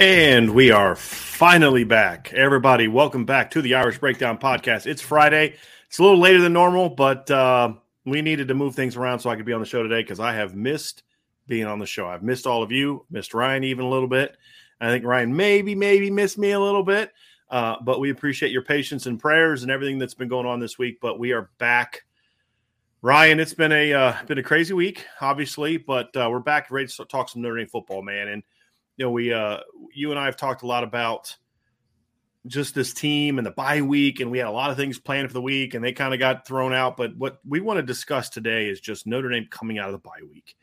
And we are finally back. Everybody, welcome back to the Irish Breakdown Podcast. It's Friday. It's a little later than normal, but uh, we needed to move things around so I could be on the show today because I have missed being on the show. I've missed all of you, missed Ryan even a little bit. I think Ryan maybe, maybe missed me a little bit, uh, but we appreciate your patience and prayers and everything that's been going on this week. But we are back. Ryan, it's been a uh, been a crazy week, obviously, but uh, we're back ready to talk some Notre Dame football, man. And you know, we uh you and I have talked a lot about just this team and the bye week, and we had a lot of things planned for the week, and they kind of got thrown out. But what we want to discuss today is just Notre Dame coming out of the bye week.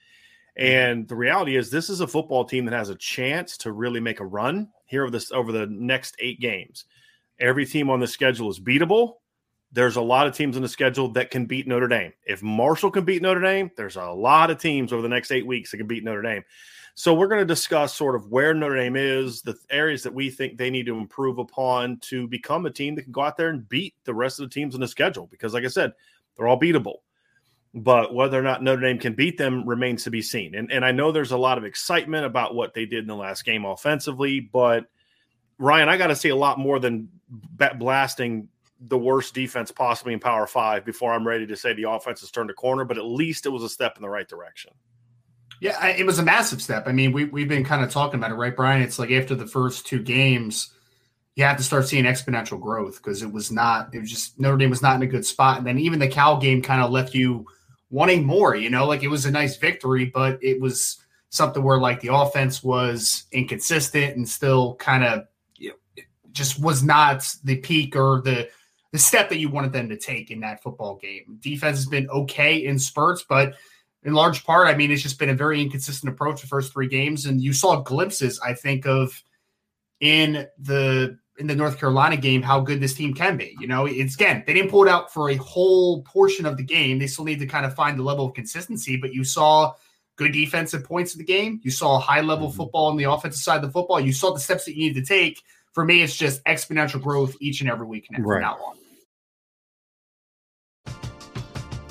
And the reality is, this is a football team that has a chance to really make a run here over this over the next eight games. Every team on the schedule is beatable. There's a lot of teams on the schedule that can beat Notre Dame. If Marshall can beat Notre Dame, there's a lot of teams over the next eight weeks that can beat Notre Dame. So we're going to discuss sort of where Notre Dame is, the areas that we think they need to improve upon to become a team that can go out there and beat the rest of the teams in the schedule. Because, like I said, they're all beatable. But whether or not Notre Dame can beat them remains to be seen. And, and I know there's a lot of excitement about what they did in the last game offensively, but Ryan, I got to see a lot more than blasting the worst defense possibly in Power Five before I'm ready to say the offense has turned a corner. But at least it was a step in the right direction. Yeah, it was a massive step. I mean, we, we've been kind of talking about it, right, Brian? It's like after the first two games, you have to start seeing exponential growth because it was not, it was just Notre Dame was not in a good spot. And then even the Cal game kind of left you wanting more, you know, like it was a nice victory, but it was something where like the offense was inconsistent and still kind of, you know, just was not the peak or the, the step that you wanted them to take in that football game. Defense has been okay in spurts, but in large part, I mean, it's just been a very inconsistent approach the first three games, and you saw glimpses, I think, of in the in the North Carolina game how good this team can be. You know, it's again they didn't pull it out for a whole portion of the game. They still need to kind of find the level of consistency, but you saw good defensive points of the game. You saw high level mm-hmm. football on the offensive side of the football. You saw the steps that you need to take. For me, it's just exponential growth each and every week now, right. from now on.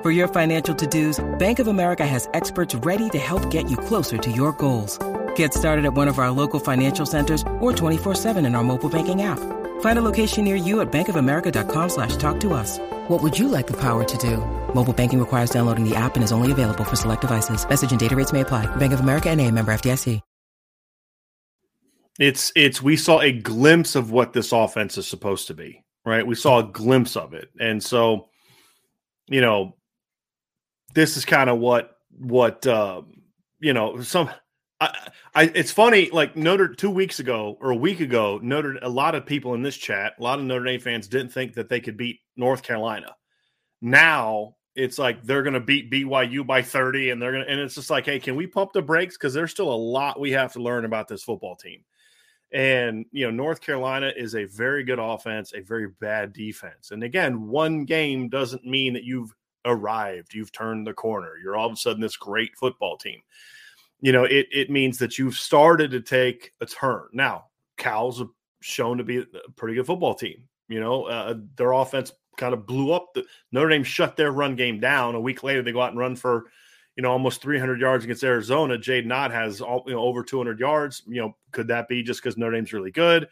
For your financial to-dos, Bank of America has experts ready to help get you closer to your goals. Get started at one of our local financial centers or 24-7 in our mobile banking app. Find a location near you at bankofamerica.com slash talk to us. What would you like the power to do? Mobile banking requires downloading the app and is only available for select devices. Message and data rates may apply. Bank of America and a member FDIC. It's it's we saw a glimpse of what this offense is supposed to be, right? We saw a glimpse of it. And so, you know, this is kind of what what uh, you know some I, I, it's funny like Notre two weeks ago or a week ago Notre a lot of people in this chat a lot of Notre Dame fans didn't think that they could beat North Carolina. Now it's like they're going to beat BYU by 30 and they're going to and it's just like hey can we pump the brakes? Cuz there's still a lot we have to learn about this football team. And you know North Carolina is a very good offense a very bad defense. And again one game doesn't mean that you've arrived. You've turned the corner. You're all of a sudden this great football team. You know, it, it means that you've started to take a turn. Now, Cal's shown to be a pretty good football team. You know, uh, their offense kind of blew up. The, Notre Dame shut their run game down. A week later, they go out and run for, you know, almost 300 yards against Arizona. Jaydn Ott has all, you know, over 200 yards. You know, could that be just because Notre Dame's really good?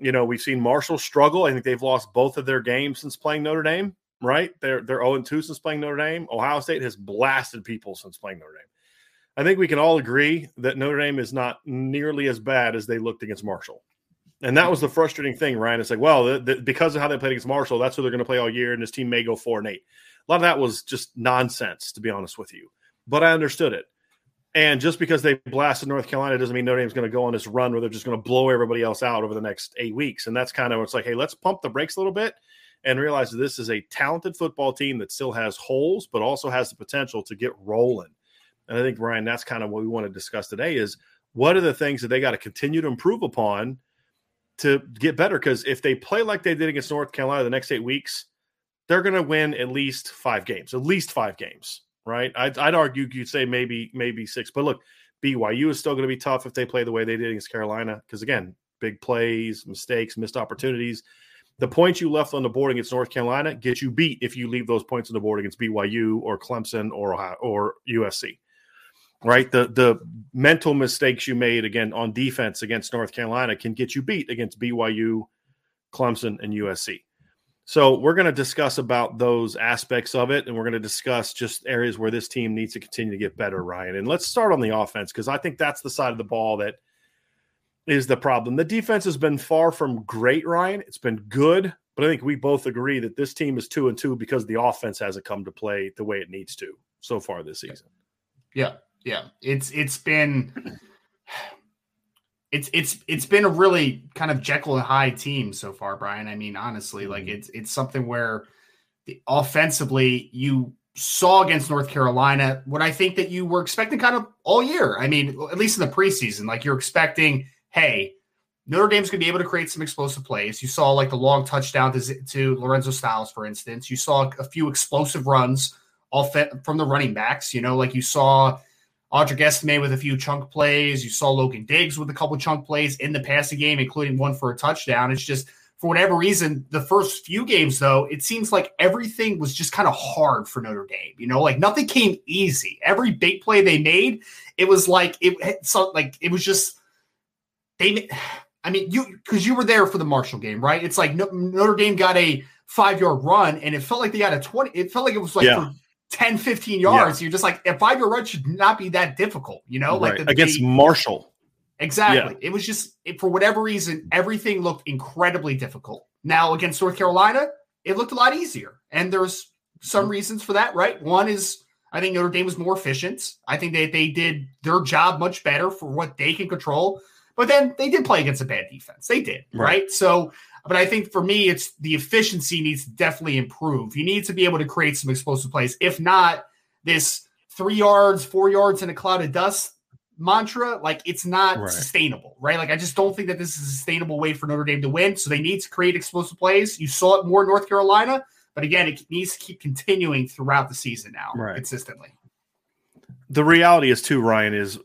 You know, we've seen Marshall struggle. I think they've lost both of their games since playing Notre Dame right? They're they're 0 2 since playing Notre Dame. Ohio State has blasted people since playing Notre Dame. I think we can all agree that Notre Dame is not nearly as bad as they looked against Marshall. And that was the frustrating thing, Ryan. It's like, well, the, the, because of how they played against Marshall, that's who they're going to play all year, and this team may go four and eight. A lot of that was just nonsense, to be honest with you. But I understood it. And just because they blasted North Carolina doesn't mean Notre Dame's going to go on this run where they're just going to blow everybody else out over the next eight weeks. And that's kind of it's like, hey, let's pump the brakes a little bit and realize that this is a talented football team that still has holes, but also has the potential to get rolling. And I think, Ryan, that's kind of what we want to discuss today is what are the things that they got to continue to improve upon to get better? Because if they play like they did against North Carolina the next eight weeks, they're going to win at least five games, at least five games, right? I'd, I'd argue you'd say maybe maybe six, but look, BYU is still going to be tough if they play the way they did against Carolina. Because again, big plays, mistakes, missed opportunities the points you left on the board against North Carolina get you beat if you leave those points on the board against BYU or Clemson or Ohio, or USC. Right, the the mental mistakes you made again on defense against North Carolina can get you beat against BYU, Clemson, and USC. So we're going to discuss about those aspects of it, and we're going to discuss just areas where this team needs to continue to get better, Ryan. And let's start on the offense because I think that's the side of the ball that is the problem. The defense has been far from great, Ryan. It's been good, but I think we both agree that this team is two and two because the offense hasn't come to play the way it needs to so far this season. Yeah, yeah. It's it's been it's it's it's been a really kind of Jekyll and Hyde team so far, Brian. I mean, honestly, like mm-hmm. it's it's something where the, offensively you saw against North Carolina what I think that you were expecting kind of all year. I mean, at least in the preseason, like you're expecting hey, Notre Dame's going to be able to create some explosive plays. You saw like the long touchdown to, to Lorenzo Styles, for instance. You saw a few explosive runs off from the running backs. You know, like you saw Audric Estime with a few chunk plays. You saw Logan Diggs with a couple chunk plays in the passing game, including one for a touchdown. It's just for whatever reason, the first few games though, it seems like everything was just kind of hard for Notre Dame. You know, like nothing came easy. Every big play they made, it was like it so like it was just they, I mean, you because you were there for the Marshall game, right? It's like Notre Dame got a five yard run, and it felt like they got a twenty. It felt like it was like yeah. for 10, 15 yards. Yeah. You're just like a five yard run should not be that difficult, you know, right. like the, against they, Marshall. Exactly. Yeah. It was just it, for whatever reason, everything looked incredibly difficult. Now against North Carolina, it looked a lot easier, and there's some mm-hmm. reasons for that, right? One is I think Notre Dame was more efficient. I think that they did their job much better for what they can control. But then they did play against a bad defense. They did, right? right? So, but I think for me, it's the efficiency needs to definitely improve. You need to be able to create some explosive plays. If not, this three yards, four yards in a cloud of dust mantra, like it's not right. sustainable, right? Like I just don't think that this is a sustainable way for Notre Dame to win. So they need to create explosive plays. You saw it more in North Carolina, But again, it needs to keep continuing throughout the season now, Right. consistently. The reality is too, Ryan, is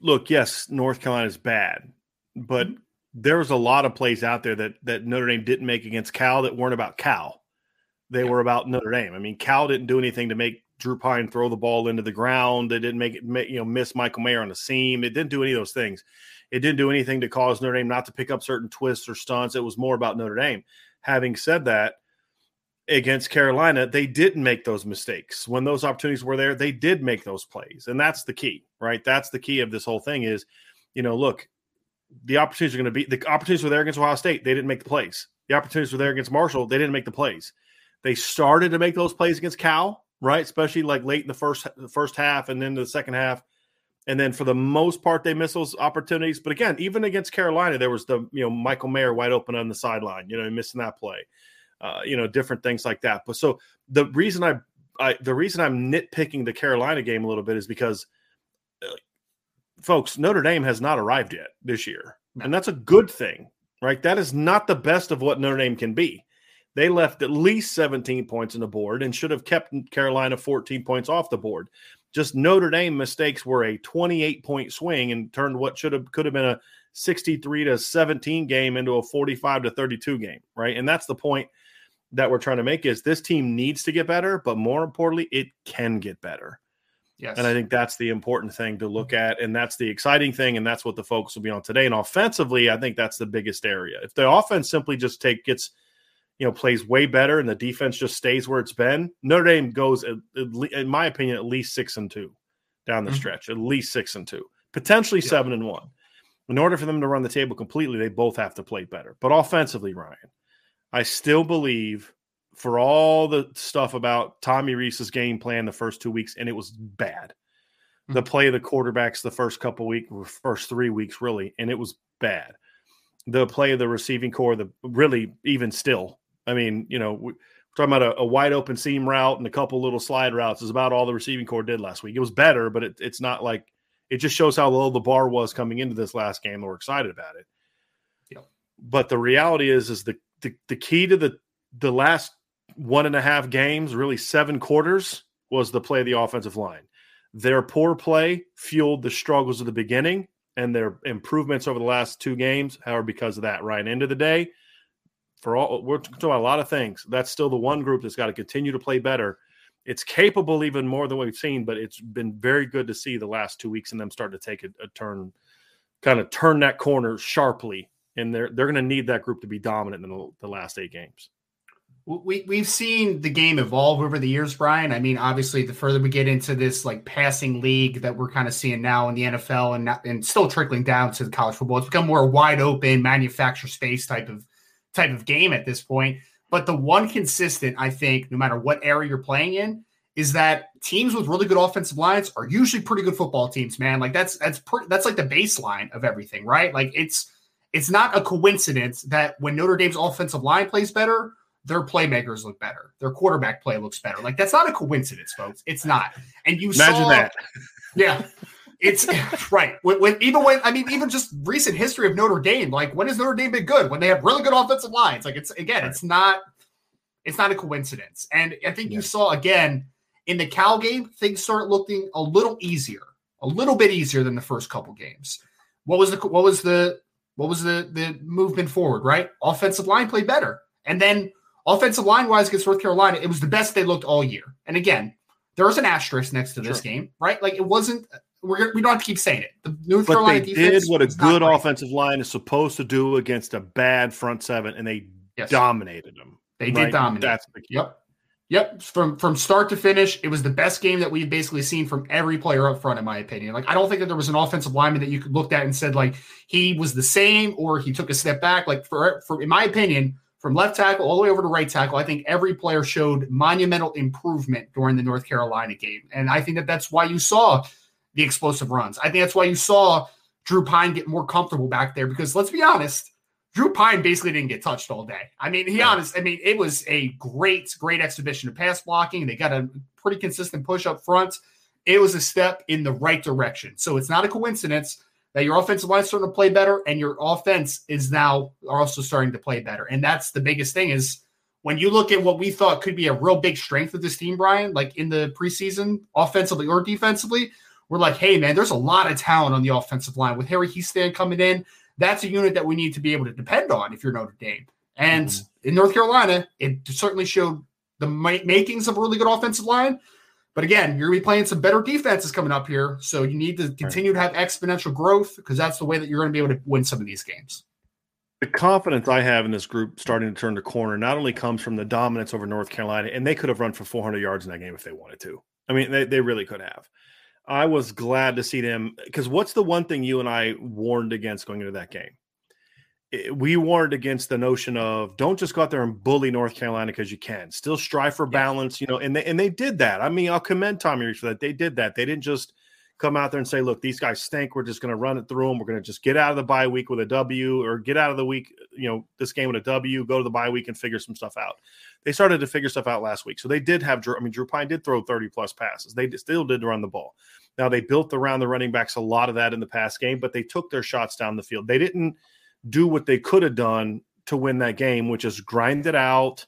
look, yes, North Carolina is bad, but Mm-hmm. there was a lot of plays out there that that Notre Dame didn't make against Cal that weren't about Cal. They were about Notre Dame. I mean, Cal didn't do anything to make Drew Pyne throw the ball into the ground. They didn't make it, you know, miss Michael Mayer on the seam. It didn't do any of those things. It didn't do anything to cause Notre Dame not to pick up certain twists or stunts. It was more about Notre Dame. Having said that, against Carolina, they didn't make those mistakes. When those opportunities were there, they did make those plays. And that's the key, right? That's the key of this whole thing is, you know, look, the opportunities are going to be the opportunities were there against Ohio State. They didn't make the plays. The opportunities were there against Marshall. They didn't make the plays. They started to make those plays against Cal, right? Especially like late in the first the first half and then the second half. And then for the most part, they missed those opportunities. But again, even against Carolina, there was the you know Michael Mayer wide open on the sideline, you know, missing that play, uh, you know, different things like that. But so the reason I, I the reason I'm nitpicking the Carolina game a little bit is because, Uh, folks, Notre Dame has not arrived yet this year, No. and that's a good thing, right? That is not the best of what Notre Dame can be. They left at least 17 points on the board and should have kept Carolina 14 points off the board. Just Notre Dame mistakes were a 28 point swing and turned what should have could have been a 63 to 17 game into a 45 to 32 game, right? And that's the point that we're trying to make is this team needs to get better, but more importantly, it can get better. Yes. And I think that's the important thing to look at. And that's the exciting thing. And that's what the focus will be on today. And offensively, I think that's the biggest area. If the offense simply just take gets, you know, plays way better and the defense just stays where it's been, Notre Dame goes, at, at le- in my opinion, at least six and two down the Mhm. stretch, at least six and two, potentially Yeah. seven and one. In order for them to run the table completely, they both have to play better. But offensively, Ryan, I still believe for all the stuff about Tommy Rees's game plan the first two weeks, and it was bad. The mm-hmm. play of the quarterbacks the first couple weeks, first three weeks, really, and it was bad. The play of the receiving corps, the really even still. I mean, you know, we're talking about a, a wide open seam route and a couple little slide routes is about all the receiving corps did last week. It was better, but it, it's not like it just shows how low the bar was coming into this last game. We're excited about it. Yep. But the reality is, is the, the the key to the the last one and a half games, really seven quarters, was the play of the offensive line. Their poor play fueled the struggles of the beginning, and their improvements over the last two games are because of that. Right, end of the day, for all we're talking about a lot of things. That's still the one group that's got to continue to play better. It's capable even more than we've seen, but it's been very good to see the last two weeks and them start to take a, a turn, kind of turn that corner sharply. And they're they're going to need that group to be dominant in the, the last eight games. We we've seen the game evolve over the years, Brian. I mean, obviously, the further we get into this like passing league that we're kind of seeing now in the NFL and not, and still trickling down to the college football, it's become more wide open, manufacture space type of type of game at this point. But the one consistent, I think, no matter what area you're playing in, is that teams with really good offensive lines are usually pretty good football teams, man. Like that's that's that's like the baseline of everything, right? Like it's it's not a coincidence that when Notre Dame's offensive line plays better, their playmakers look better. Their quarterback play looks better. Like that's not a coincidence, folks. It's not. And you Imagine saw, that. yeah, it's right. When, when even when I mean even just recent history of Notre Dame, like when has Notre Dame been good? When they have really good offensive lines. Like it's again, it's not it's not a coincidence. And I think you saw again in the Cal game, things start looking a little easier, a little bit easier than the first couple games. What was the what was the what was the the movement forward? Right, offensive line played better, and then offensive line wise against North Carolina, it was the best they looked all year. And again, there's an asterisk next to this Sure. game, right? Like it wasn't. We're we don't have to keep saying it. The North But Carolina they defense did what a good offensive line is supposed to do against a bad front seven, and they Yes. dominated them. They right? did dominate. That's the key. Yep. Yep. From from start to finish, it was the best game that we've basically seen from every player up front, in my opinion. Like I don't think that there was an offensive lineman that you could looked at and said like he was the same or he took a step back. Like for for in my opinion, from left tackle all the way over to right tackle, I think every player showed monumental improvement during the North Carolina game, and I think that that's why you saw the explosive runs. I think that's why you saw Drew Pyne get more comfortable back there because let's be honest, Drew Pyne basically didn't get touched all day. I mean, he honest. I mean, it was a great, great exhibition of pass blocking. They got a pretty consistent push up front. It was a step in the right direction. So it's not a coincidence that your offensive line is starting to play better and your offense is now also starting to play better. And that's the biggest thing is when you look at what we thought could be a real big strength of this team, Brian, like in the preseason, offensively or defensively, we're like, hey, man, there's a lot of talent on the offensive line with Harry Hiestand coming in. That's a unit that we need to be able to depend on if you're Notre Dame. And mm-hmm. in North Carolina, it certainly showed the makings of a really good offensive line. But again, you're going to be playing some better defenses coming up here. So you need to continue to have exponential growth because that's the way that you're going to be able to win some of these games the confidence I have in this group starting to turn the corner not only comes from the dominance over North Carolina, and they could have run for 400 yards in that game if they wanted to. I mean, they, they really could have. I was glad to see them because what's the one thing you and I warned against going into that game? Eh, we warned against the notion of don't just go out there and bully North Carolina because you can. Still strive for balance, you know, and they and they did that. I mean, I'll commend Tommy Rees for that. They did that. They didn't just – come out there and say, look, these guys stink. We're just going to run it through them. We're going to just get out of the bye week with a W or get out of the week, you know, this game with a W, go to the bye week and figure some stuff out. They started to figure stuff out last week. So they did have, I mean, Drew Pyne did throw 30 plus passes. They still did run the ball. Now they built around the running backs a lot of that in the past game, but they took their shots down the field. They didn't do what they could have done to win that game, which is grind it out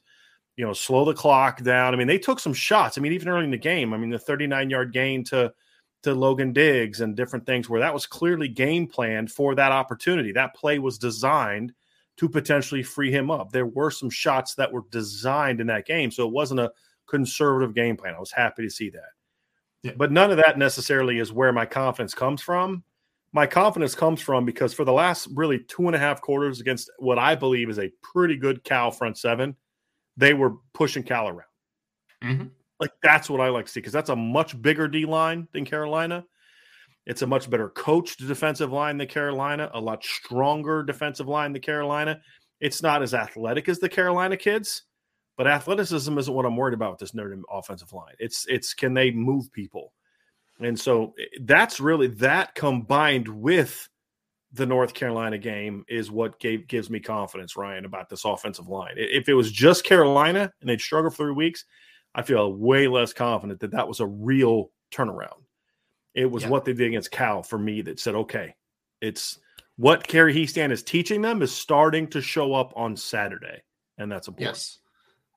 you know, slow the clock down. I mean, they took some shots. I mean, even early in the game, I mean, the 39 yard gain to to Logan Diggs and different things where that was clearly game planned for that opportunity. That play was designed to potentially free him up. There were some shots that were designed in that game, so it wasn't a conservative game plan. I was happy to see that. Yeah. But none of that necessarily is where my confidence comes from. My confidence comes from because for the last really two and a half quarters against what I believe is a pretty good Cal front seven, they were pushing Cal around. Mm-hmm. Like that's what I like to see because that's a much bigger D line than Carolina. It's a much better coached defensive line than Carolina, a lot stronger defensive line than Carolina. It's not as athletic as the Carolina kids, but athleticism isn't what I'm worried about with this Notre Dame offensive line. It's it's can they move people? And so eh, that's really that combined with the North Carolina game is what gave, gives me confidence, Ryan, about this offensive line. If it was just Carolina and they'd struggle for three weeks, I feel way less confident that that was a real turnaround. It was yeah. what they did against Cal for me that said, okay, it's what Harry Hiestand is teaching them is starting to show up on Saturday, and that's important. Yes.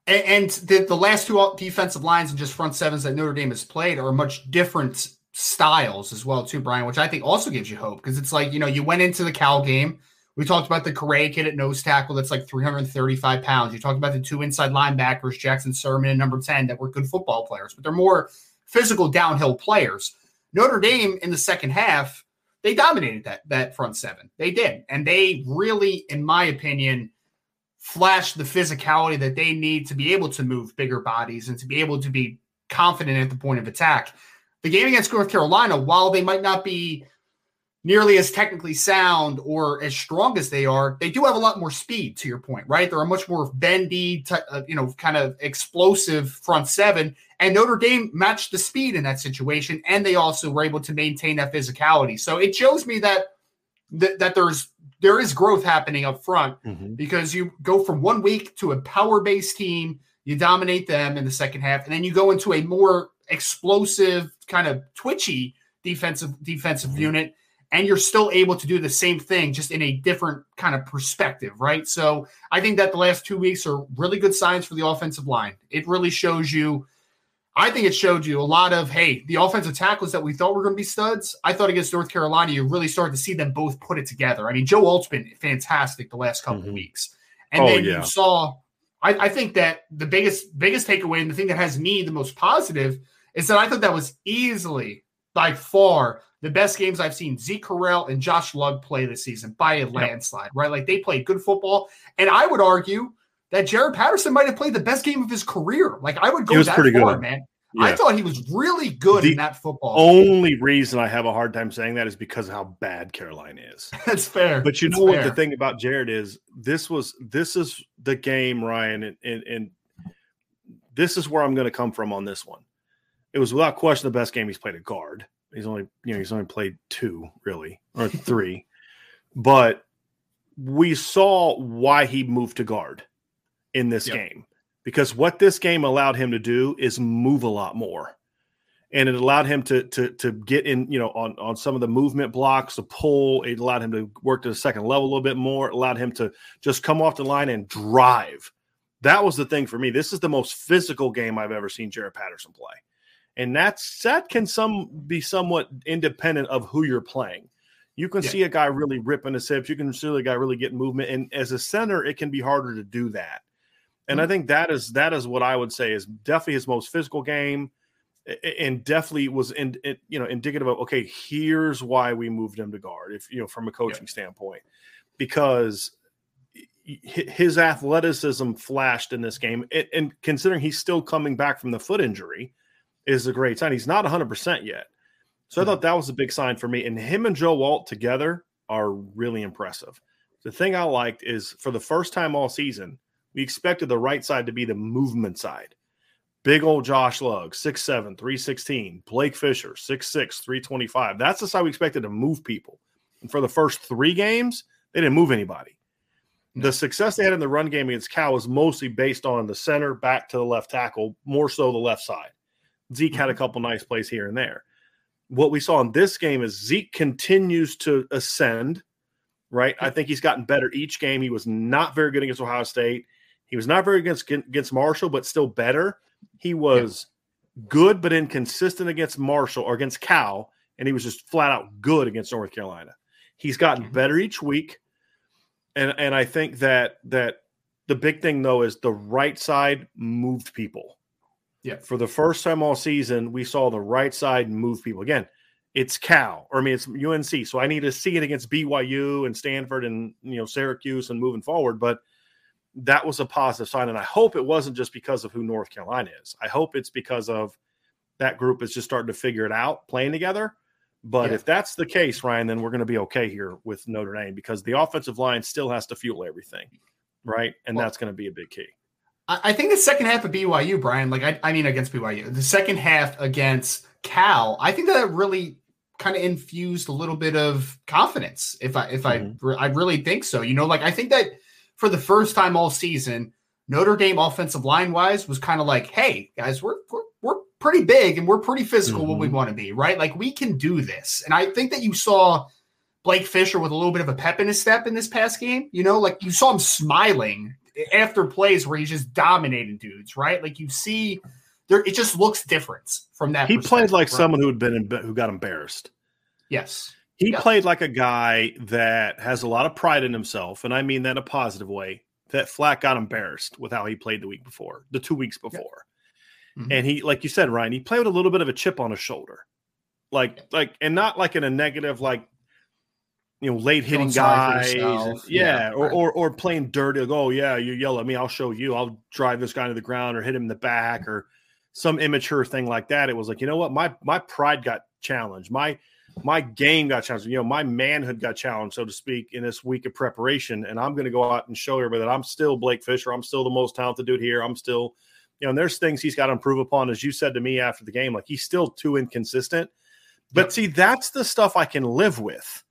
And, and the, the last two defensive lines and just front sevens that Notre Dame has played are much different styles as well, too, Brian, which I think also gives you hope because it's like, you know, you went into the Cal game – we talked about the Correa kid at nose tackle that's like 335 pounds. You talked about the two inside linebackers, Jackson Sirmon and number 10, that were good football players, but they're more physical downhill players. Notre Dame in the second half, they dominated that that front seven. They did. And they really, in my opinion, flashed the physicality that they need to be able to move bigger bodies and to be able to be confident at the point of attack. The game against North Carolina, while they might not be nearly as technically sound or as strong as they are, they do have a lot more speed. To your point, right? They're a much more bendy, uh, you know, kind of explosive front seven. And Notre Dame matched the speed in that situation, and they also were able to maintain that physicality. So it shows me that, that there's there is growth happening up front mm-hmm. because you go from one week to a power based team, you dominate them in the second half, and then you go into a more explosive, kind of twitchy defensive defensive mm-hmm. unit and you're still able to do the same thing just in a different kind of perspective, right? So I think that the last two weeks are really good signs for the offensive line. It really shows you, I think it showed you a lot of, hey, the offensive tackles that we thought were going to be studs. I thought against North Carolina, you really started to see them both put it together. I mean, Joe Alt's been fantastic the last couple mm-hmm. of weeks. And oh, then yeah. you saw, I, I think that the biggest, biggest takeaway and the thing that has me the most positive is that I thought that was easily by far the best games I've seen Zeke Correll and Josh Lugg play this season by a landslide, yep. right? Like they played good football. And I would argue that Jarrett Patterson might have played the best game of his career. Like I would go that far, good. man. Yeah. I thought he was really good the in that football. The only game. reason I have a hard time saying that is because of how bad Carolina is. That's fair. But you That's know fair. what the thing about Jared is this was this is the game, Ryan, and, and, and this is where I'm going to come from on this one. It was without question the best game he's played at guard. He's only you know he's only played two really or three, but we saw why he moved to guard in this yep. game because what this game allowed him to do is move a lot more and it allowed him to to to get in you know on on some of the movement blocks the pull it allowed him to work to the second level a little bit more it allowed him to just come off the line and drive That was the thing for me. This is the most physical game I've ever seen jarrett Patterson play. And that's that can some be somewhat independent of who you're playing. You can yeah. see a guy really ripping his hips. You can see a guy really getting movement. And as a center, it can be harder to do that. And. I think that is that is what I would say is definitely his most physical game, and definitely was in, you know indicative of okay, here's why we moved him to guard. If you know from a coaching yeah. standpoint, because his athleticism flashed in this game, and considering he's still coming back from the foot injury, is a great sign. He's not 100 percent yet, so I hmm. thought that was a big sign for me. And him and Joe Alt together are really impressive. The thing I liked is for the first time all season, we expected the right side to be the movement side. Big old Josh Lugg, 6'7, 316. Blake Fisher, 6'6, 325. That's the side we expected to move people. And for the first three games, they didn't move anybody. The success they had in the run game against Cal was mostly based on the center back to the left tackle, more so the left side. Zeke had a mm-hmm. couple nice plays here and there. What we saw in this game is Zeke continues to ascend, right? I think he's gotten better each game. He was not very good against Ohio State. He was not very against, against Marshall, but still better. He was yeah. good but inconsistent against Marshall or against Cal, and he was just flat out good against North Carolina. He's gotten mm-hmm. better each week and and I think that that the big thing though is the right side moved people. Yeah. For the first time all season, we saw the right side move people. Again, it's Cal, or I mean it's UNC. So I need to see it against BYU and Stanford and you know Syracuse and moving forward. But that was a positive sign. And I hope it wasn't just because of who North Carolina is. I hope it's because of that group is just starting to figure it out, playing together. But yeah. if that's the case, Ryan, then we're going to be okay here with Notre Dame because the offensive line still has to fuel everything, right? And well, that's going to be a big key. I think the second half of BYU, Brian, like I, I mean against BYU, the second half against Cal, I think that really kind of infused a little bit of confidence. If I if mm-hmm. I I really think so. You know, like I think that for the first time all season, Notre Dame offensive line wise was kind of like, hey guys, we're we're we're pretty big and we're pretty physical mm-hmm. we want to be, right? Like we can do this. And I think that you saw Blake Fisher with a little bit of a pep in his step in this past game. You know, like you saw him smiling after plays where he's just dominating dudes, right? Like you see there it just looks different from that. He played like right? someone who had been who got embarrassed. Yes. He played like a guy that has a lot of pride in himself, and I mean that in a positive way. That Flack got embarrassed with how he played the week before, the two weeks before. Mm-hmm. And he, like you said, Ryan, he played with a little bit of a chip on his shoulder. Like, like, and not like in a negative, like, you know, late hitting guys. Yeah. yeah or, right. or, or playing dirty. Like, oh, yeah, you yell at me. I'll show you. I'll drive this guy to the ground or hit him in the back or some immature thing like that. It was like, you know what? My, my pride got challenged. My, my game got challenged. You know, my manhood got challenged, so to speak, in this week of preparation. And I'm going to go out and show everybody that I'm still Blake Fisher. I'm still the most talented dude here. I'm still you know, and there's things he's got to improve upon, as you said to me after the game. Like he's still too inconsistent. But yep. see, that's the stuff I can live with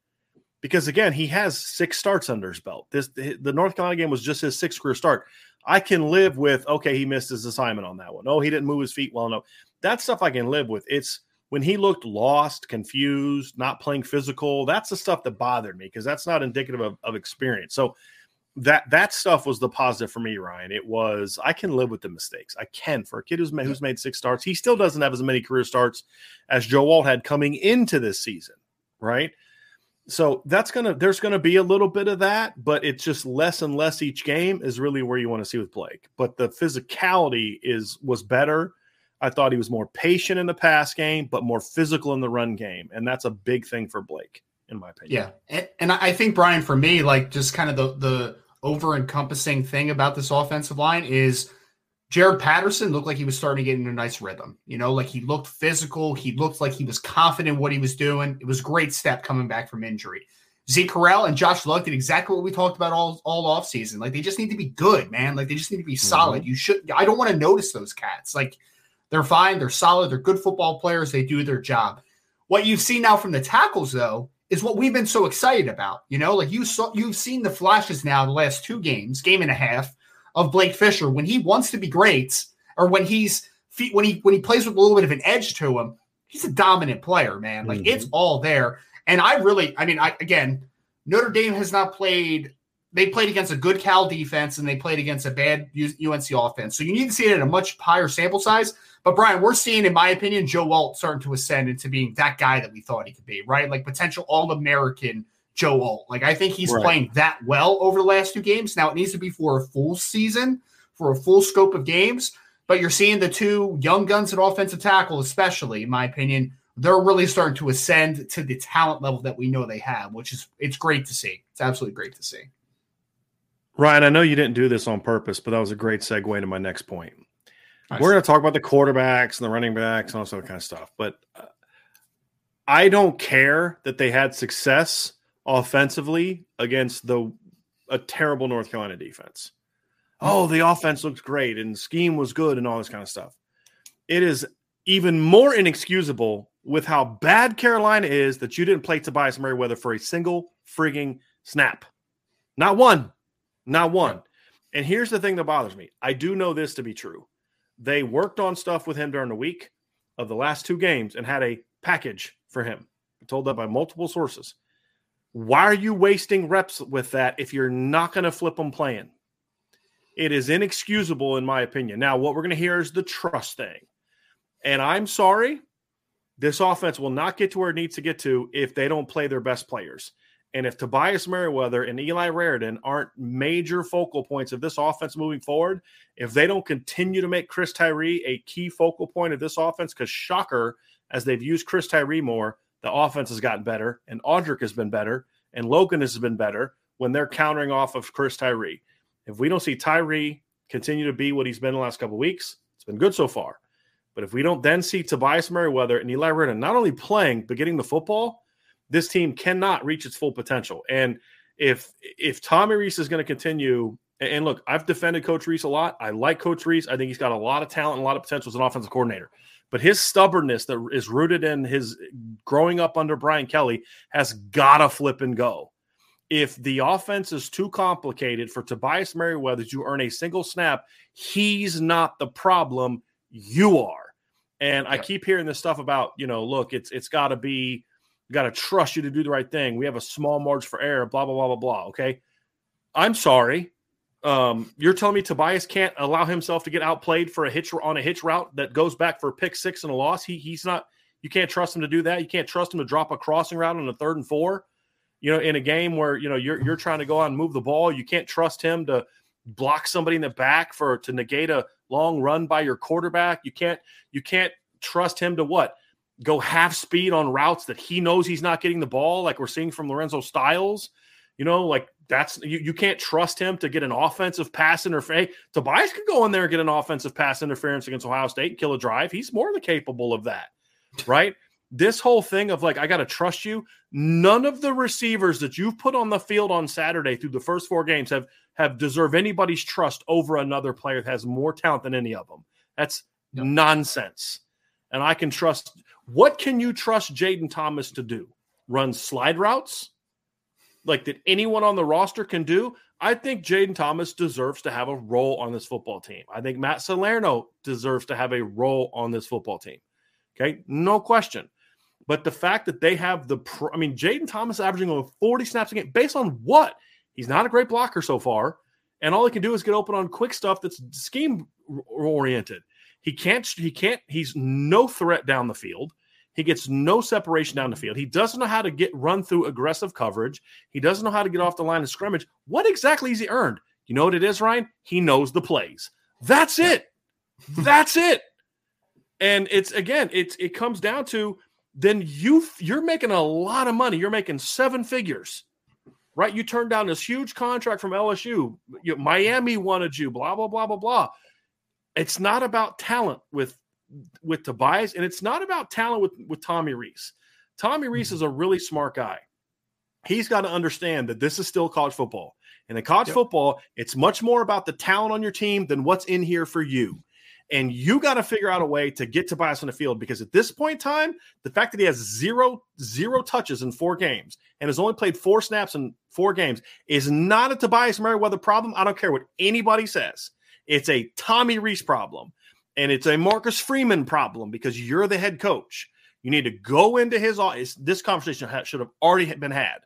because again, he has six starts under his belt. This the North Carolina game was just his sixth career start. I can live with okay, he missed his assignment on that one. Oh, he didn't move his feet well. No, that stuff I can live with. It's when he looked lost, confused, not playing physical. That's the stuff that bothered me because that's not indicative of, of experience. So that that stuff was the positive for me, Ryan. It was I can live with the mistakes. I can for a kid who's made, who's made six starts. He still doesn't have as many career starts as Joe Alt had coming into this season, right? So that's gonna there's gonna be a little bit of that, but it's just less and less each game is really where you want to see with Blake. But the physicality is was better. I thought he was more patient in the pass game, but more physical in the run game, and that's a big thing for Blake in my opinion. Yeah, and, and I think Brian, for me, like just kind of the the over encompassing thing about this offensive line is Jarrett Patterson looked like he was starting to get in a nice rhythm. You know, like he looked physical. He looked like he was confident what he was doing. It was a great step coming back from injury. Zeke Correll and Josh Lugg did exactly what we talked about all all off season. Like they just need to be good, man. Like they just need to be mm-hmm. solid. You should. I don't want to notice those cats. Like they're fine. They're solid. They're good football players. They do their job. What you've seen now from the tackles, though, is what we've been so excited about. You know, like you saw, you've seen the flashes now the last two games, game and a half of Blake Fisher when he wants to be great, or when he's when he when he plays with a little bit of an edge to him. He's a dominant player, man. Like mm-hmm. it's all there. And I really, I mean, I again, Notre Dame has not played they played against a good Cal defense and they played against a bad UNC offense. So you need to see it at a much higher sample size. But Brian, we're seeing, in my opinion, Joe Alt starting to ascend into being that guy that we thought he could be, right? Like potential All American Joe Alt. Like I think he's right. playing that well over the last two games. Now it needs to be for a full season, for a full scope of games. But you're seeing the two young guns at offensive tackle, especially in my opinion, they're really starting to ascend to the talent level that we know they have, which is it's great to see. It's absolutely great to see. Ryan, I know you didn't do this on purpose, but that was a great segue to my next point. Nice. We're going to talk about the quarterbacks and the running backs and all that kind of stuff, but uh, I don't care that they had success offensively against the a terrible North Carolina defense. Oh, the offense looks great and scheme was good and all this kind of stuff. It is even more inexcusable with how bad Carolina is that you didn't play Tobias Merriweather for a single frigging snap. Not one. Not one. And here's the thing that bothers me. I do know this to be true. They worked on stuff with him during the week of the last two games and had a package for him. I'm told that by multiple sources. Why are you wasting reps with that if you're not going to flip them playing? It is inexcusable, in my opinion. Now, what we're going to hear is the trust thing. And I'm sorry, this offense will not get to where it needs to get to if they don't play their best players. And if Tobias Merriweather and Eli Raridon aren't major focal points of this offense moving forward, if they don't continue to make Chris Tyree a key focal point of this offense, because shocker, as they've used Chris Tyree more, the offense has gotten better, and Audric has been better, and Logan has been better when they're countering off of Chris Tyree. If we don't see Tyree continue to be what he's been the last couple weeks, it's been good so far. But if we don't then see Tobias Merriweather and Eli Raridon not only playing but getting the football, this team cannot reach its full potential. And if if Tommy Rees is going to continue, and look, I've defended Coach Rees a lot. I like Coach Rees. I think he's got a lot of talent and a lot of potential as an offensive coordinator. But his stubbornness that is rooted in his growing up under Brian Kelly has got to flip and go. If the offense is too complicated for Tobias Merriweather to earn a single snap, he's not the problem. You are. And I keep hearing this stuff about, you know, look, it's it's got to be, got to trust you to do the right thing. We have a small margin for error, blah, blah, blah, blah, blah. Okay. I'm sorry. Um, you're telling me Tobias can't allow himself to get outplayed for a hitch on a hitch route that goes back for a pick six and a loss. He he's not. You can't trust him to do that. You can't trust him to drop a crossing route on a third and four. You know, in a game where you know you're you're trying to go out and move the ball, you can't trust him to block somebody in the back for to negate a long run by your quarterback. You can't you can't trust him to what go half speed on routes that he knows he's not getting the ball, like we're seeing from Lorenzo Styles. You know, like that's you, you can't trust him to get an offensive pass interference. Hey, Tobias could go in there and get an offensive pass interference against Ohio State and kill a drive. He's more than capable of that, right? this whole thing of like, I got to trust you. None of the receivers that you've put on the field on Saturday through the first four games have have deserve anybody's trust over another player that has more talent than any of them. That's nonsense. And I can trust. What can you trust Jayden Thomas to do? Run slide routes? like that anyone on the roster can do, I think Jayden Thomas deserves to have a role on this football team. I think Matt Salerno deserves to have a role on this football team. Okay, no question. But the fact that they have the, pro- I mean, Jayden Thomas averaging over 40 snaps a game, based on what? He's not a great blocker so far. And all he can do is get open on quick stuff that's scheme oriented. He can't, he can't, he's no threat down the field. He gets no separation down the field. He doesn't know how to get run through aggressive coverage. He doesn't know how to get off the line of scrimmage. What exactly has he earned? You know what it is, Ryan? He knows the plays. That's it. That's it. And it's again, it's it comes down to then you you're making a lot of money. You're making seven figures, right? You turned down this huge contract from LSU. You, Miami wanted you. Blah blah blah blah blah. It's not about talent with with Tobias, and it's not about talent with, with Tommy Rees. Tommy Rees mm-hmm. is a really smart guy. He's got to understand that this is still college football. And in college yep. football, it's much more about the talent on your team than what's in here for you. And you got to figure out a way to get Tobias on the field because at this point in time, the fact that he has zero zero touches in four games and has only played four snaps in four games is not a Tobias Merriweather problem. I don't care what anybody says. It's a Tommy Rees problem. And it's a Marcus Freeman problem because you're the head coach. You need to go into his office. This conversation should have already been had.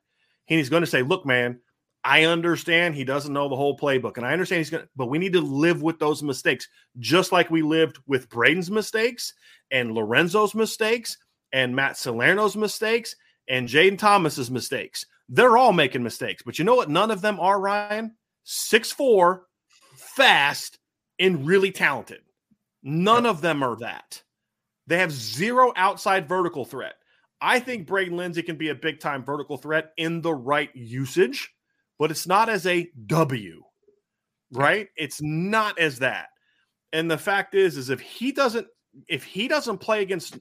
And he's going to say, Look, man, I understand he doesn't know the whole playbook, and I understand he's going to, but we need to live with those mistakes, just like we lived with Braden's mistakes and Lorenzo's mistakes and Matt Salerno's mistakes and Jayden Thomas's mistakes. They're all making mistakes, but you know what? None of them are Ryan six four, fast, and really talented. None of them are that. They have zero outside vertical threat. I think Braden Lenzy can be a big time vertical threat in the right usage but it's not as a W, right? It's not as that. And the fact is, is if he doesn't, if he doesn't play against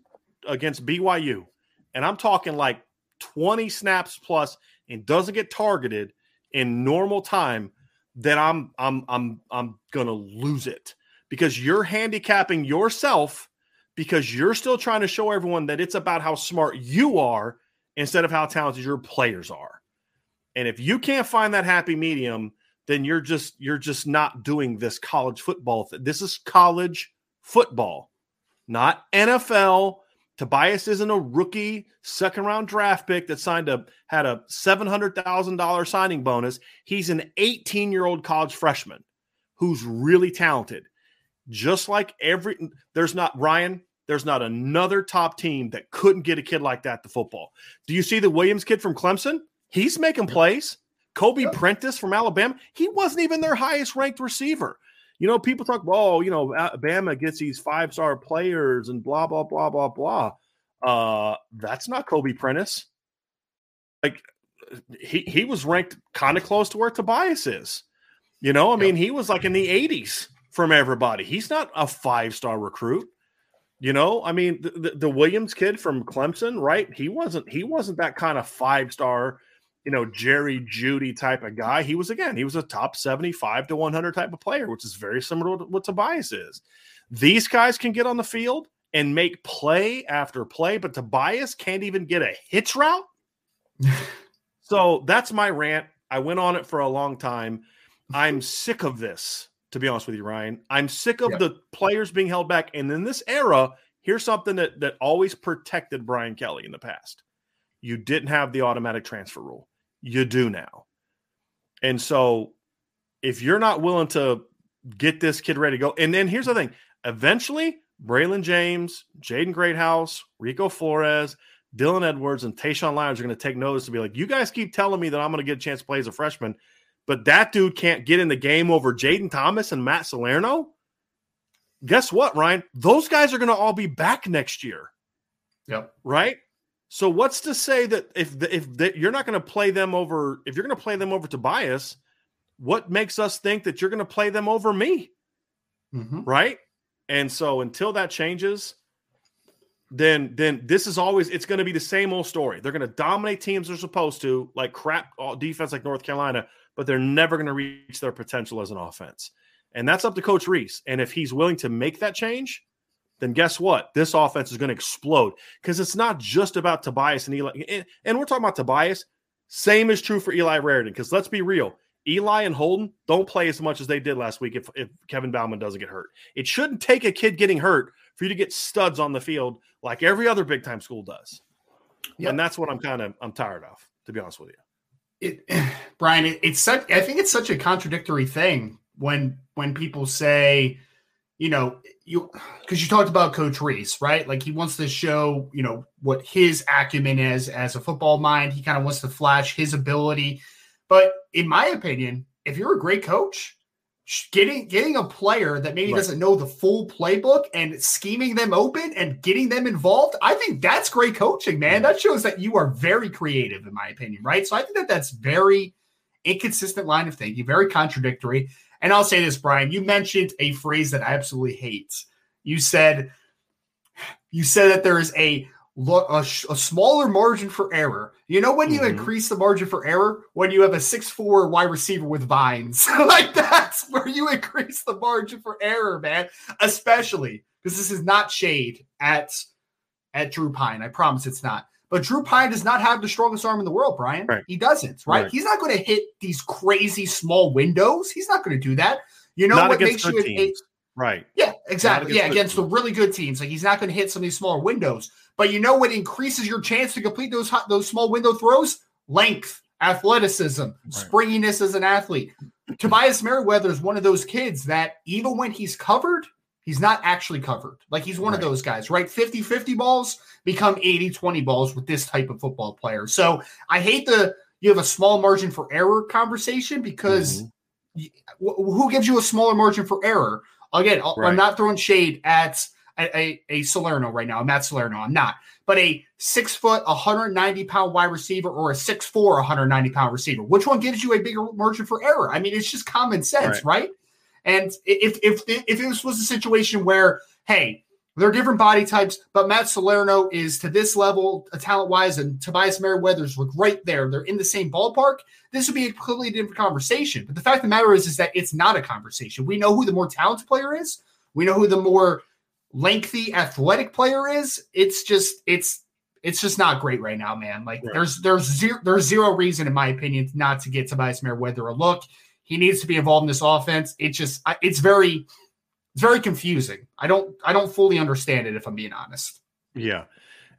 against BYU, and I'm talking like 20 snaps plus and doesn't get targeted in normal time, then I'm I'm I'm I'm gonna lose it because you're handicapping yourself because you're still trying to show everyone that it's about how smart you are instead of how talented your players are. And if you can't find that happy medium, then you're just you're just not doing this college football. Th- this is college football, not NFL. Tobias isn't a rookie second round draft pick that signed a had a seven hundred thousand dollar signing bonus. He's an eighteen year old college freshman who's really talented. Just like every there's not Ryan. There's not another top team that couldn't get a kid like that to football. Do you see the Williams kid from Clemson? He's making plays. Kobe yep. Prentice from Alabama, he wasn't even their highest ranked receiver. You know, people talk, oh, you know, Alabama gets these five star players and blah, blah, blah, blah, blah. Uh, that's not Kobe Prentice. Like, he, he was ranked kind of close to where Tobias is. You know, I mean, he was like in the 80s from everybody. He's not a five star recruit. You know, I mean, the, the, the Williams kid from Clemson, right? He wasn't he wasn't that kind of five star you know, Jerry Jeudy type of guy. He was again, he was a top 75 to 100 type of player, which is very similar to what Tobias is. These guys can get on the field and make play after play, but Tobias can't even get a hitch route. so that's my rant. I went on it for a long time. I'm sick of this, to be honest with you, Ryan. I'm sick of the players being held back. And in this era, here's something that that always protected Brian Kelly in the past. You didn't have the automatic transfer rule you do now. And so if you're not willing to get this kid ready to go, and then here's the thing eventually, Braylon James, Jaden Greathouse, Rico Flores, Dylan Edwards, and Tayshawn Lyons are going to take notice to be like, you guys keep telling me that I'm going to get a chance to play as a freshman, but that dude can't get in the game over Jayden Thomas and Matt Salerno. Guess what, Ryan? Those guys are going to all be back next year. Yep. Right? So what's to say that if the, if the, you're not going to play them over, if you're going to play them over Tobias, what makes us think that you're going to play them over me? Mm-hmm. Right? And so until that changes, then then this is always it's going to be the same old story. They're going to dominate teams they're supposed to, like crap defense like North Carolina, but they're never going to reach their potential as an offense. And that's up to Coach Rees. And if he's willing to make that change, then guess what? This offense is going to explode because it's not just about Tobias and Eli. And we're talking about Tobias. Same is true for Eli Raridon because let's be real. Eli and Holden don't play as much as they did last week if, if Kevin Bauman doesn't get hurt. It shouldn't take a kid getting hurt for you to get studs on the field like every other big time school does. Yep. And that's what I'm kind of I'm tired of, to be honest with you. It, Brian, it, it's such I think it's such a contradictory thing when when people say – you know, you because you talked about Coach Rees, right? Like he wants to show, you know, what his acumen is as a football mind. He kind of wants to flash his ability. But in my opinion, if you're a great coach, getting getting a player that maybe right. doesn't know the full playbook and scheming them open and getting them involved, I think that's great coaching, man. That shows that you are very creative, in my opinion, right? So I think that that's very inconsistent line of thinking, very contradictory. And I'll say this, Brian, you mentioned a phrase that I absolutely hate. You said, you said that there is a a, a, smaller margin for error. You know when you mm-hmm. increase the margin for error when you have a six four wide receiver with vines, like that's where you increase the margin for error, man. Especially because this is not shade at at Drew Pyne. I promise it's not. But Drew Pyne does not have the strongest arm in the world, Brian. Right. He doesn't, right? right? He's not going to hit these crazy small windows. He's not going to do that. You know not what makes you a, right? Yeah, exactly. Yeah, against teams. the really good teams, like he's not going to hit some of these smaller windows. But you know what increases your chance to complete those those small window throws? Length athleticism, right. springiness as an athlete. Tobias Merriweather is one of those kids that even when he's covered, he's not actually covered. Like he's one right. of those guys, right? 50 50 balls become 80 20 balls with this type of football player. So I hate the you have a small margin for error conversation because mm-hmm. who gives you a smaller margin for error? Again, right. I'm not throwing shade at a, a, a Salerno right now. I'm not Salerno. I'm not. But a six foot, 190 pound wide receiver or a six four, 190 pound receiver. Which one gives you a bigger margin for error? I mean, it's just common sense, right? right? And if if if this was a situation where, hey, they're different body types, but Matt Salerno is to this level, uh, talent wise, and Tobias Merriweather's look right there. They're in the same ballpark. This would be a completely different conversation. But the fact of the matter is, is that it's not a conversation. We know who the more talented player is. We know who the more lengthy athletic player is. It's just it's it's just not great right now, man. Like right. there's there's zero there's zero reason, in my opinion, not to get Tobias Merriweather a look. He needs to be involved in this offense. It just it's very it's very confusing. I don't I don't fully understand it if I'm being honest. Yeah.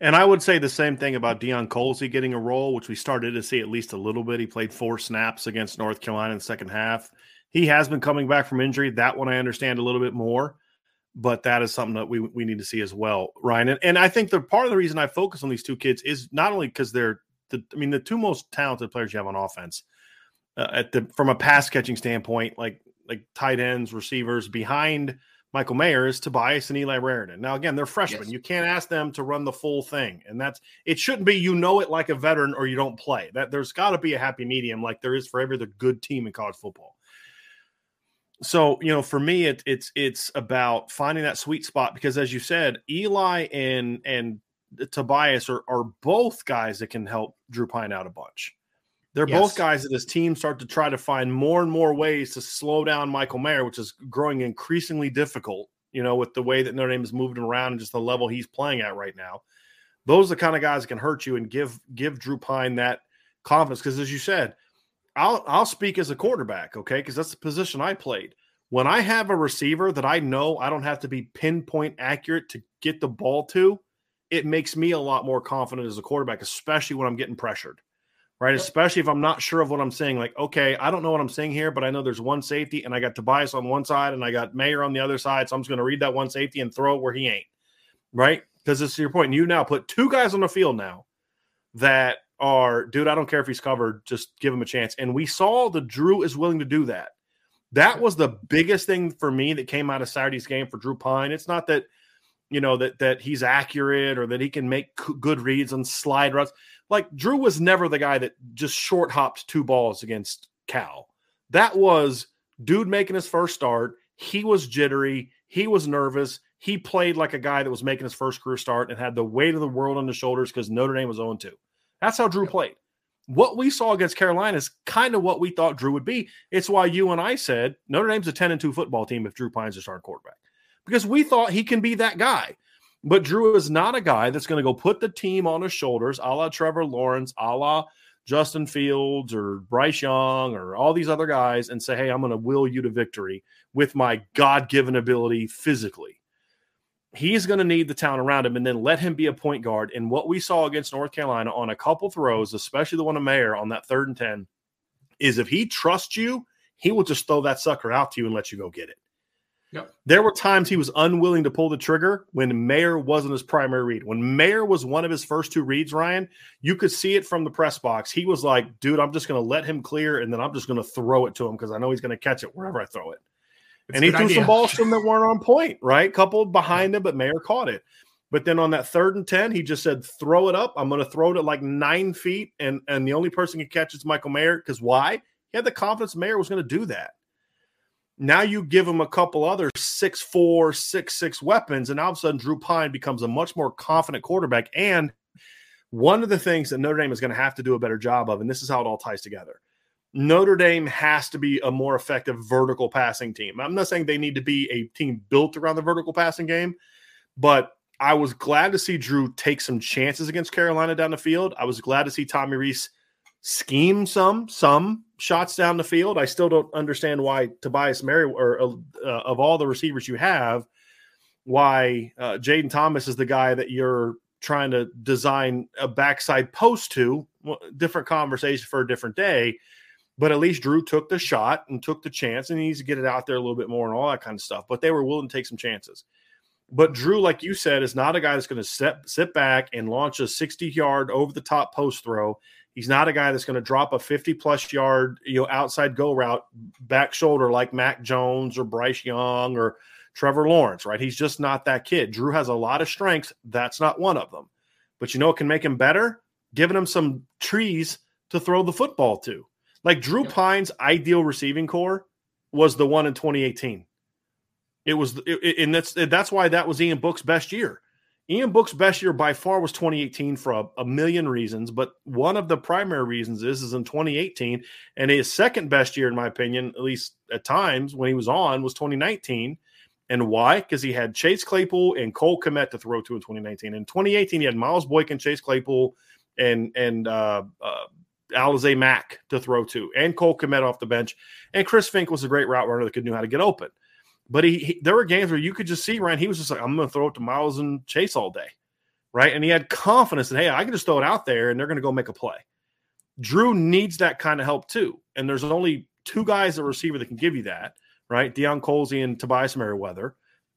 And I would say the same thing about Deion Colzie getting a role, which we started to see at least a little bit. He played four snaps against North Carolina in the second half. He has been coming back from injury. That one I understand a little bit more but that is something that we we need to see as well, Ryan. And, and I think the part of the reason I focus on these two kids is not only because they're the I mean the two most talented players you have on offense uh, at the from a pass catching standpoint, like like tight ends, receivers behind Michael Mayer is Tobias and Eli Raridon. Now again, they're freshmen. Yes. You can't ask them to run the full thing, and that's it. Shouldn't be you know it like a veteran or you don't play. That there's got to be a happy medium, like there is for every other good team in college football so you know for me it, it's it's about finding that sweet spot because as you said eli and and uh, tobias are, are both guys that can help drew pyne out a bunch they're yes. both guys that his team start to try to find more and more ways to slow down michael mayer which is growing increasingly difficult you know with the way that notre dame is moving around and just the level he's playing at right now those are the kind of guys that can hurt you and give give drew pyne that confidence because as you said I'll I'll speak as a quarterback, okay? Because that's the position I played. When I have a receiver that I know I don't have to be pinpoint accurate to get the ball to, it makes me a lot more confident as a quarterback, especially when I'm getting pressured. Right, especially if I'm not sure of what I'm saying. Like, okay, I don't know what I'm saying here, but I know there's one safety, and I got Tobias on one side, and I got Mayer on the other side. So I'm just going to read that one safety and throw it where he ain't. Right, because it's your point. You now put two guys on the field now that are, dude, I don't care if he's covered, just give him a chance. And we saw the Drew is willing to do that. That was the biggest thing for me that came out of Saturday's game for Drew Pyne. It's not that you know that that he's accurate or that he can make good reads on slide runs. Like Drew was never the guy that just short hopped two balls against Cal. That was dude making his first start. He was jittery. He was nervous. He played like a guy that was making his first career start and had the weight of the world on his shoulders because Notre Dame was 0 2. That's how Drew played. What we saw against Carolina is kind of what we thought Drew would be. It's why you and I said Notre Dame's a 10 and 2 football team if Drew Pyne's a starting quarterback because we thought he can be that guy. But Drew is not a guy that's going to go put the team on his shoulders, a la Trevor Lawrence, a la Justin Fields or Bryce Young or all these other guys and say, hey, I'm going to will you to victory with my God given ability physically he's going to need the talent around him and then let him be a point guard. And what we saw against North Carolina on a couple throws, especially the one of Mayer on that third and 10, is if he trusts you, he will just throw that sucker out to you and let you go get it. Yep. There were times he was unwilling to pull the trigger when Mayer wasn't his primary read. When Mayer was one of his first two reads, Ryan, you could see it from the press box. He was like, dude, I'm just going to let him clear and then I'm just going to throw it to him because I know he's going to catch it wherever I throw it. It's and he threw idea. some balls to him that weren't on point, right? Couple behind him, but Mayer caught it. But then on that third and 10, he just said, throw it up. I'm going to throw it at like nine feet. And, and the only person who catch is Michael Mayer. Because why? He had the confidence Mayer was going to do that. Now you give him a couple other six four, six six weapons, and all of a sudden Drew Pyne becomes a much more confident quarterback. And one of the things that Notre Dame is going to have to do a better job of, and this is how it all ties together, Notre Dame has to be a more effective vertical passing team. I'm not saying they need to be a team built around the vertical passing game, but I was glad to see Drew take some chances against Carolina down the field. I was glad to see Tommy Rees scheme some some shots down the field. I still don't understand why Tobias Mary or uh, of all the receivers you have, why uh, Jayden Thomas is the guy that you're trying to design a backside post to. Different conversation for a different day. But at least Drew took the shot and took the chance, and he needs to get it out there a little bit more and all that kind of stuff. But they were willing to take some chances. But mm-hmm. Drew, like you said, is not a guy that's going to sit sit back and launch a 60 yard over the top post throw. He's not a guy that's going to drop a 50 plus yard, you know, outside go route back shoulder like Mac Jones or Bryce Young or Trevor Lawrence, right? He's just not that kid. Drew has a lot of strengths. That's not one of them. But you know what can make him better? Giving him some trees to throw the football to. Like Drew yep. Pyne's ideal receiving corps was the one in 2018. It was, it, and that's that's why that was Ian Book's best year. Ian Book's best year by far was 2018 for a, a, million reasons, but one of the primary reasons is is in 2018, and his second best year, in my opinion, at least at times when he was on, was 2019. And why? Because he had Chase Claypool and Cole Kmet to throw to in 2019. In 2018, he had Miles Boykin, Chase Claypool, and and uh, uh, Alize Mack to throw to, and Cole Kmet off the bench. And Chris Finke was a great route runner that could know how to get open. But he, he, there were games where you could just see Ryan. He was just like, I'm going to throw it to Miles and Chase all day, right? And he had confidence that hey, I can just throw it out there and they're going to go make a play. Drew needs that kind of help too, and there's only two guys at receiver that can give you that, right? Deion Colzie and Tobias Merriweather.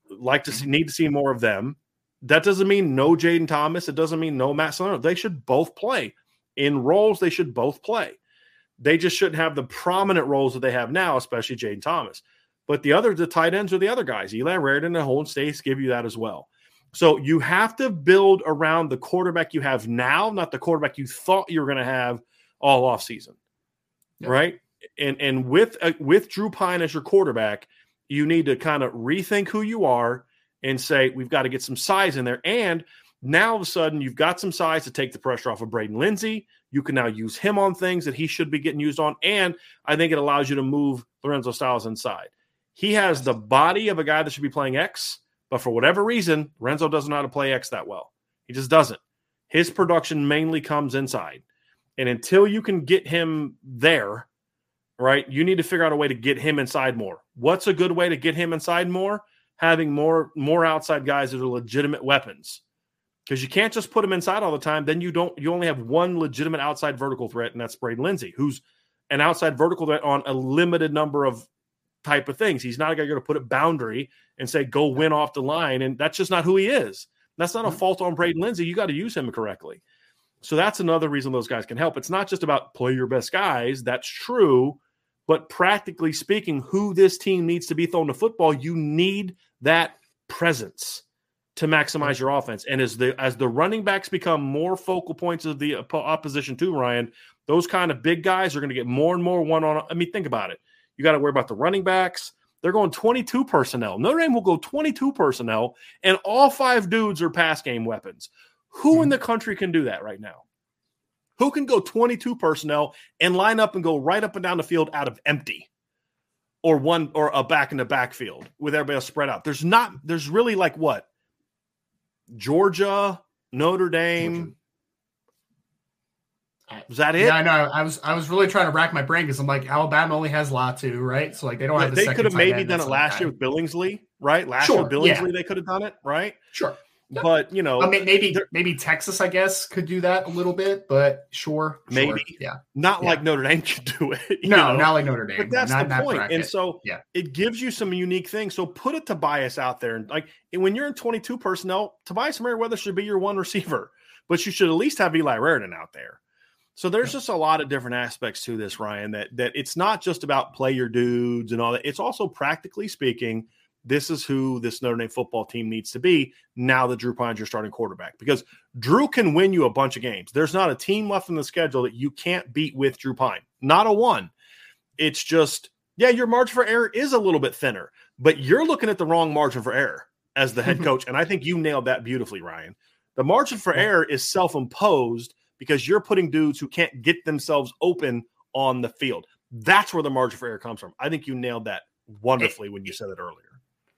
Like to mm-hmm. see, need to see more of them. That doesn't mean no Jayden Thomas. It doesn't mean no Matt Salerno. They should both play in roles. They should both play. They just shouldn't have the prominent roles that they have now, especially Jayden Thomas. But the other, the tight ends are the other guys. Eli Raridon and Holden Staes give you that as well. So you have to build around the quarterback you have now, not the quarterback you thought you were going to have all off season, yep. right? And and with uh, with Drew Pyne as your quarterback, you need to kind of rethink who you are and say we've got to get some size in there. And now all of a sudden you've got some size to take the pressure off of Braden Lenzy. You can now use him on things that he should be getting used on, and I think it allows you to move Lorenzo Styles inside. He has the body of a guy that should be playing X, but for whatever reason, Renzo doesn't know how to play X that well. He just doesn't. His production mainly comes inside. And until you can get him there, right, you need to figure out a way to get him inside more. What's a good way to get him inside more? Having more more outside guys that are legitimate weapons. Because you can't just put him inside all the time. Then you don't you only have one legitimate outside vertical threat, and that's Braden Lenzy, who's an outside vertical threat on a limited number of type of things. He's not a guy going to put a boundary and say, go win off the line. And that's just not who he is. That's not a mm-hmm. fault on Braden Lenzy. You got to use him correctly. So that's another reason those guys can help. It's not just about play your best guys. That's true. But practically speaking, who this team needs to be throwing the football, you need that presence to maximize your offense. And as the as the running backs become more focal points of the opposition too, Ryan, those kind of big guys are going to get more and more one on. I mean, think about it. You got to worry about the running backs. They're going 22 personnel. Notre Dame will go 22 personnel, and all five dudes are pass game weapons. Who mm-hmm. in the country can do that right now? Who can go 22 personnel and line up and go right up and down the field out of empty? Or one or a back in the backfield with everybody else spread out. There's not, there's really like what? Georgia, Notre Dame, Georgia. Was that it? Yeah, I know. I was I was really trying to rack my brain because I'm like Alabama only has Latu, right? So like they don't have. The they could have maybe done it last year with Billingsley, right? Last sure, year Billingsley, yeah. they could have done it, right? Sure. But you know, I mean, maybe maybe Texas, I guess, could do that a little bit, but sure, maybe, sure. yeah, not yeah. like Notre Dame could do it. No, know? not like Notre Dame. But that's not, the point, and so yeah, it gives you some unique things. So put a Tobias out there, and like when you're in 22 personnel, Tobias Merriweather should be your one receiver, but you should at least have Eli Raridon out there. So there's just a lot of different aspects to this, Ryan. That that it's not just about play your dudes and all that. It's also practically speaking, this is who this Notre Dame football team needs to be now that Drew Pyne's your starting quarterback. Because Drew can win you a bunch of games. There's not a team left in the schedule that you can't beat with Drew Pyne. Not a one. It's just, yeah, your margin for error is a little bit thinner, but you're looking at the wrong margin for error as the head coach. and I think you nailed that beautifully, Ryan. The margin for error is self-imposed because you're putting dudes who can't get themselves open on the field. That's where the margin for error comes from. I think you nailed that wonderfully when you said it earlier.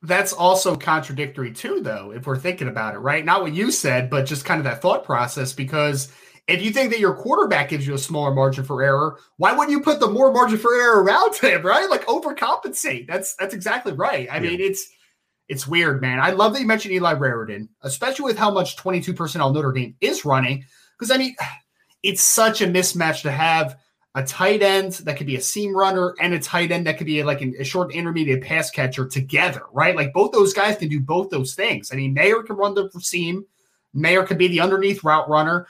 That's also contradictory too, though, if we're thinking about it, right? Not what you said, but just kind of that thought process. Because if you think that your quarterback gives you a smaller margin for error, why wouldn't you put the more margin for error around him, right? Like overcompensate. That's that's exactly right. I yeah. mean, it's it's weird, man. I love that you mentioned Eli Raridon, especially with how much 22 personnel Notre Dame is running. Because I mean, it's such a mismatch to have a tight end that could be a seam runner and a tight end that could be like a short intermediate pass catcher together, right? Like both those guys can do both those things. I mean, Mayer can run the seam, Mayer can be the underneath route runner.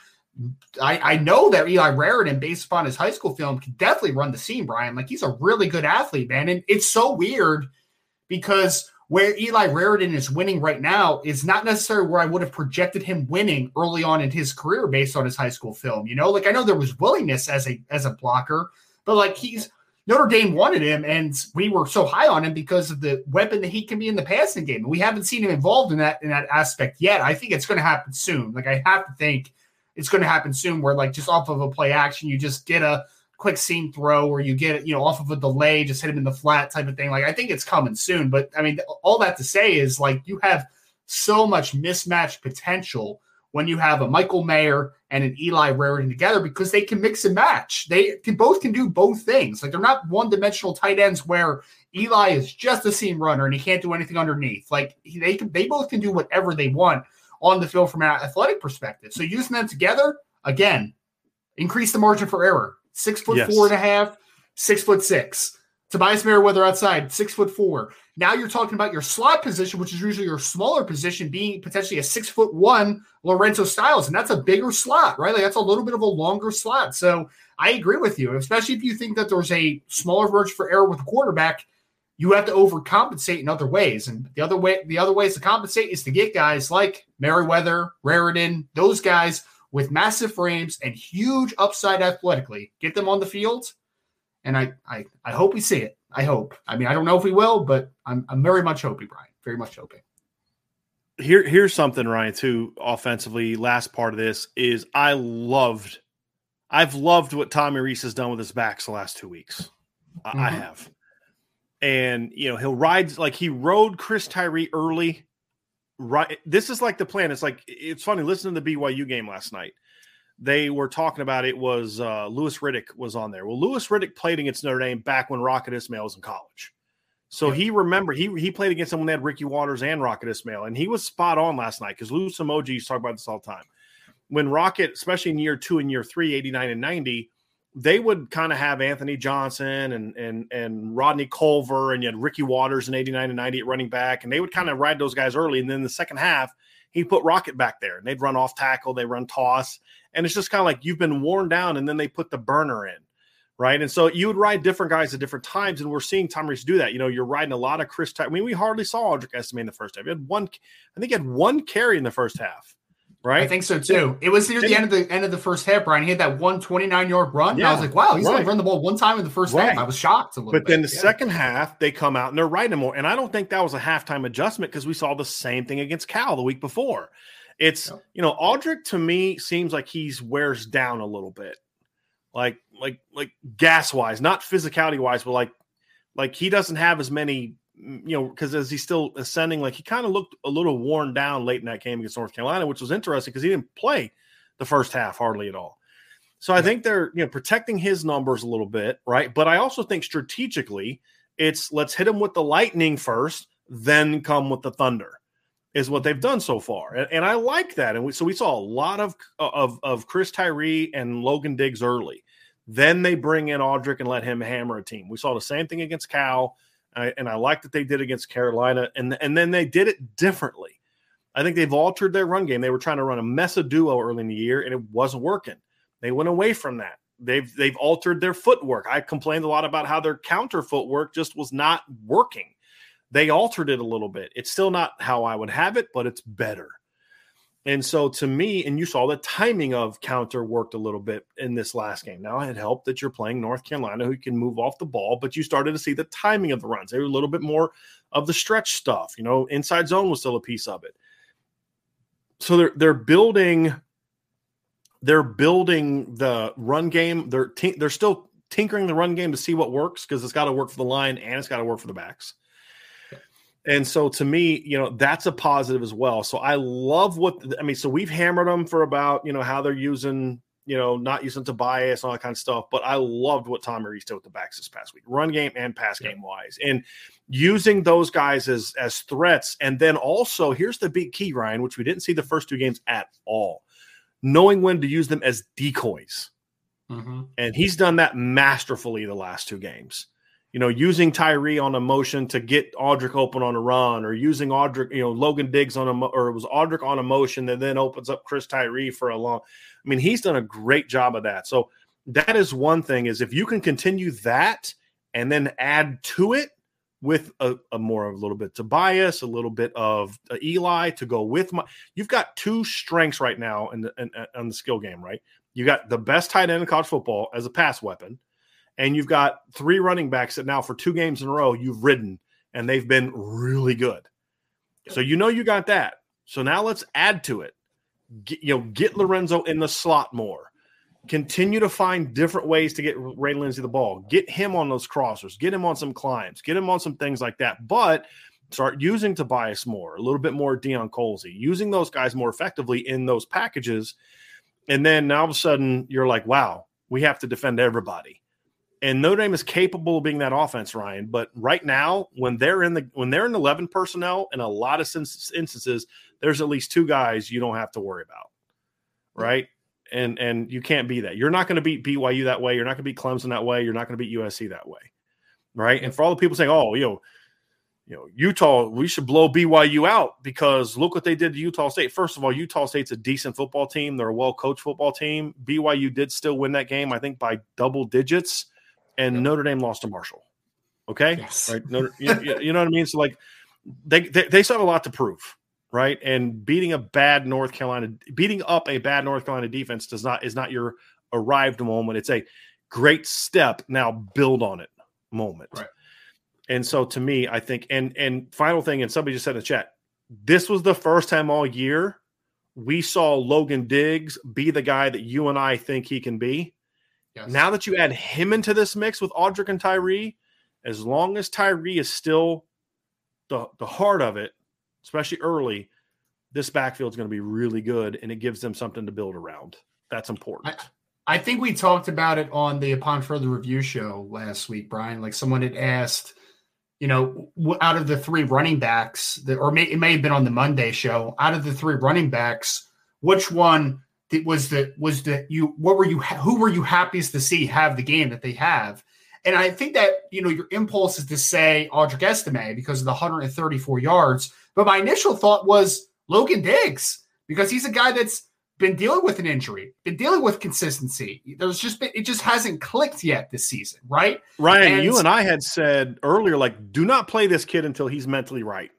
I, I know that Eli Raridon, based upon his high school film, can definitely run the seam, Brian. Like he's a really good athlete, man. And it's so weird because where Eli Raridon is winning right now is not necessarily where I would have projected him winning early on in his career based on his high school film. You know, like I know there was willingness as a as a blocker, but like he's Notre Dame wanted him, and we were so high on him because of the weapon that he can be in the passing game. We haven't seen him involved in that in that aspect yet. I think it's going to happen soon. Like I have to think it's going to happen soon, where like just off of a play action, you just get a quick seam throw where you get it, you know, off of a delay, just hit him in the flat type of thing. Like I think it's coming soon. But I mean, all that to say is like you have so much mismatched potential when you have a Michael Mayer and an Eli Raridon together because they can mix and match. They can both can do both things. Like they're not one dimensional tight ends where Eli is just a seam runner and he can't do anything underneath. Like they can, they both can do whatever they want on the field from an athletic perspective. So using them together again, increase the margin for error. Six foot yes. four and a half, six foot six. Tobias Merriweather outside, six foot four. Now you're talking about your slot position, which is usually your smaller position, being potentially a six foot one Lorenzo Styles, and that's a bigger slot, right? Like that's a little bit of a longer slot. So I agree with you, especially if you think that there's a smaller verge for error with the quarterback. You have to overcompensate in other ways, and the other way, the other ways to compensate is to get guys like Merriweather, Raridon, those guys with massive frames and huge upside athletically. Get them on the field, and I I, I hope we see it. I hope. I mean, I don't know if we will, but I'm I'm very much hoping, Brian. Very much hoping. Here, here's something, Ryan. Too offensively, last part of this is I loved, I've loved what Tommy Rees has done with his backs the last two weeks. Mm-hmm. I have, and you know he'll ride like he rode Chris Tyree early right this is like the plan it's like it's funny listening to the byu game last night they were talking about it was uh louis riddick was on there. Well louis riddick played against notre dame back when rocket ismail was in college. So he remembered he he played against someone that had ricky watters and rocket ismail and he was spot on last night because lewis emoji used to talk about this all the time. When rocket especially in year two and year three 89 and 90 they would kind of have Anthony Johnson and and and Rodney Culver and you had Ricky Watters in 89 and 90 at running back, and they would kind of ride those guys early. And then the second half, he put Rocket back there and they'd run off tackle, they run toss. And it's just kind of like you've been worn down, and then they put the burner in. Right. And so you would ride different guys at different times. And we're seeing Tom Rees do that. You know, you're riding a lot of Chris. I mean, we hardly saw Audric Estime in the first half. He had one, I think he had one carry in the first half right? I think so too. It was near the end of the end of the first half, Brian. He had that one 29 yard run. Yeah, I was like, wow, he's right. to run the ball one time in the first right. half. I was shocked a little bit. but bit. then the yeah. second half, they come out and they're riding more. And I don't think that was a halftime adjustment because we saw the same thing against Cal the week before. It's, you know, Audric to me seems like he's wears down a little bit. Like, like, like gas wise, not physicality wise, but like, like he doesn't have as many you know, because as he's still ascending, like he kind of looked a little worn down late in that game against North Carolina, which was interesting because he didn't play the first half hardly at all. So I think they're you know protecting his numbers a little bit, right? But I also think strategically, it's let's hit him with the lightning first, then come with the thunder, is what they've done so far, and, and I like that. And we, so we saw a lot of uh, of of Chris Tyree and Logan Diggs early. Then they bring in Audric and let him hammer a team. We saw the same thing against Cal I, and I like that they did against Carolina, and and then they did it differently. I think they've altered their run game. They were trying to run a Mesa duo early in the year, and it wasn't working. They went away from that. They've they've altered their footwork. I complained a lot about how their counter footwork just was not working. They altered it a little bit. It's still not how I would have it, but it's better. And so to me, and you saw the timing of counter worked a little bit in this last game. Now it helped that you're playing North Carolina who can move off the ball, but you started to see the timing of the runs. They were a little bit more of the stretch stuff. You know, inside zone was still a piece of it. So they're they're building they're building the run game. They're they're still tinkering the run game to see what works because it's got to work for the line and it's got to work for the backs. And so to me, you know, that's a positive as well. So I love what I mean. So we've hammered them for about, you know, how they're using you know, not using Tobias and all that kind of stuff. But I loved what Tommy Rees did with the backs this past week, run game and pass game wise, and using those guys as as threats. And then also, here's the big key, Ryan, which we didn't see the first two games at all, knowing when to use them as decoys. Mm-hmm. And he's done that masterfully the last two games you know, using Tyree on a motion to get Audric open on a run, or using Audric, you know, Logan Diggs on a, or it was Audric on a motion that then opens up Chris Tyree for a long. I mean, he's done a great job of that. So that is one thing is if you can continue that and then add to it with a, a more a little bit of Tobias, a little bit of uh, Eli to go with my. You've got two strengths right now in the in, in the skill game, right? You got the best tight end in college football as a pass weapon and you've got three running backs that now for two games in a row you've ridden and they've been really good. So you know you got that. So now let's add to it. Get, you know, get Lorenzo in the slot more. Continue to find different ways to get Ray Lenzy the ball. Get him on those crossers. Get him on some climbs. Get him on some things like that. But start using Tobias more, a little bit more Deion Colzie, using those guys more effectively in those packages. And then now all of a sudden you're like, wow, we have to defend everybody and Notre Dame is capable of being that offense, Ryan. But right now, when they're in the when they're in eleven personnel, in a lot of instances, there's at least two guys you don't have to worry about, right? And and you can't be that. You're not going to beat BYU that way. You're not going to beat Clemson that way. You're not going to beat USC that way, right? And for all the people saying, "Oh, you know." You know, Utah, we should blow BYU out because look what they did to Utah State. First of all, Utah State's a decent football team. They're a well coached football team. BYU did still win that game, I think, by double digits and yep. Notre Dame lost to Marshall. Okay, yes. right. Notre, you, you, know what I mean? So like, they, they they still have a lot to prove, right? And beating a bad North Carolina, beating up a bad North Carolina defense does not is not your arrived moment. It's a great step. Now build on it moment. Right. And so to me, I think, and and final thing, and somebody just said in the chat, this was the first time all year we saw Logan Diggs be the guy that you and I think he can be. Yes. Now that you add him into this mix with Audric and Tyree, as long as Tyree is still the, the heart of it, especially early, this backfield is going to be really good and it gives them something to build around. That's important. I, I think we talked about it on the Upon Further Review show last week, Brian. Like someone had asked, you know, out of the three running backs, that, or may, it may have been on the Monday show, out of the three running backs, which one was the was the you what were you who were you happiest to see have the game that they have? And i think that you know your impulse is to say audric estime because of the 134 yards but my initial thought was logan diggs because he's a guy that's been dealing with an injury been dealing with consistency. There's just been it just hasn't clicked yet this season right? Ryan and, you and i had said earlier like do not play this kid until he's mentally right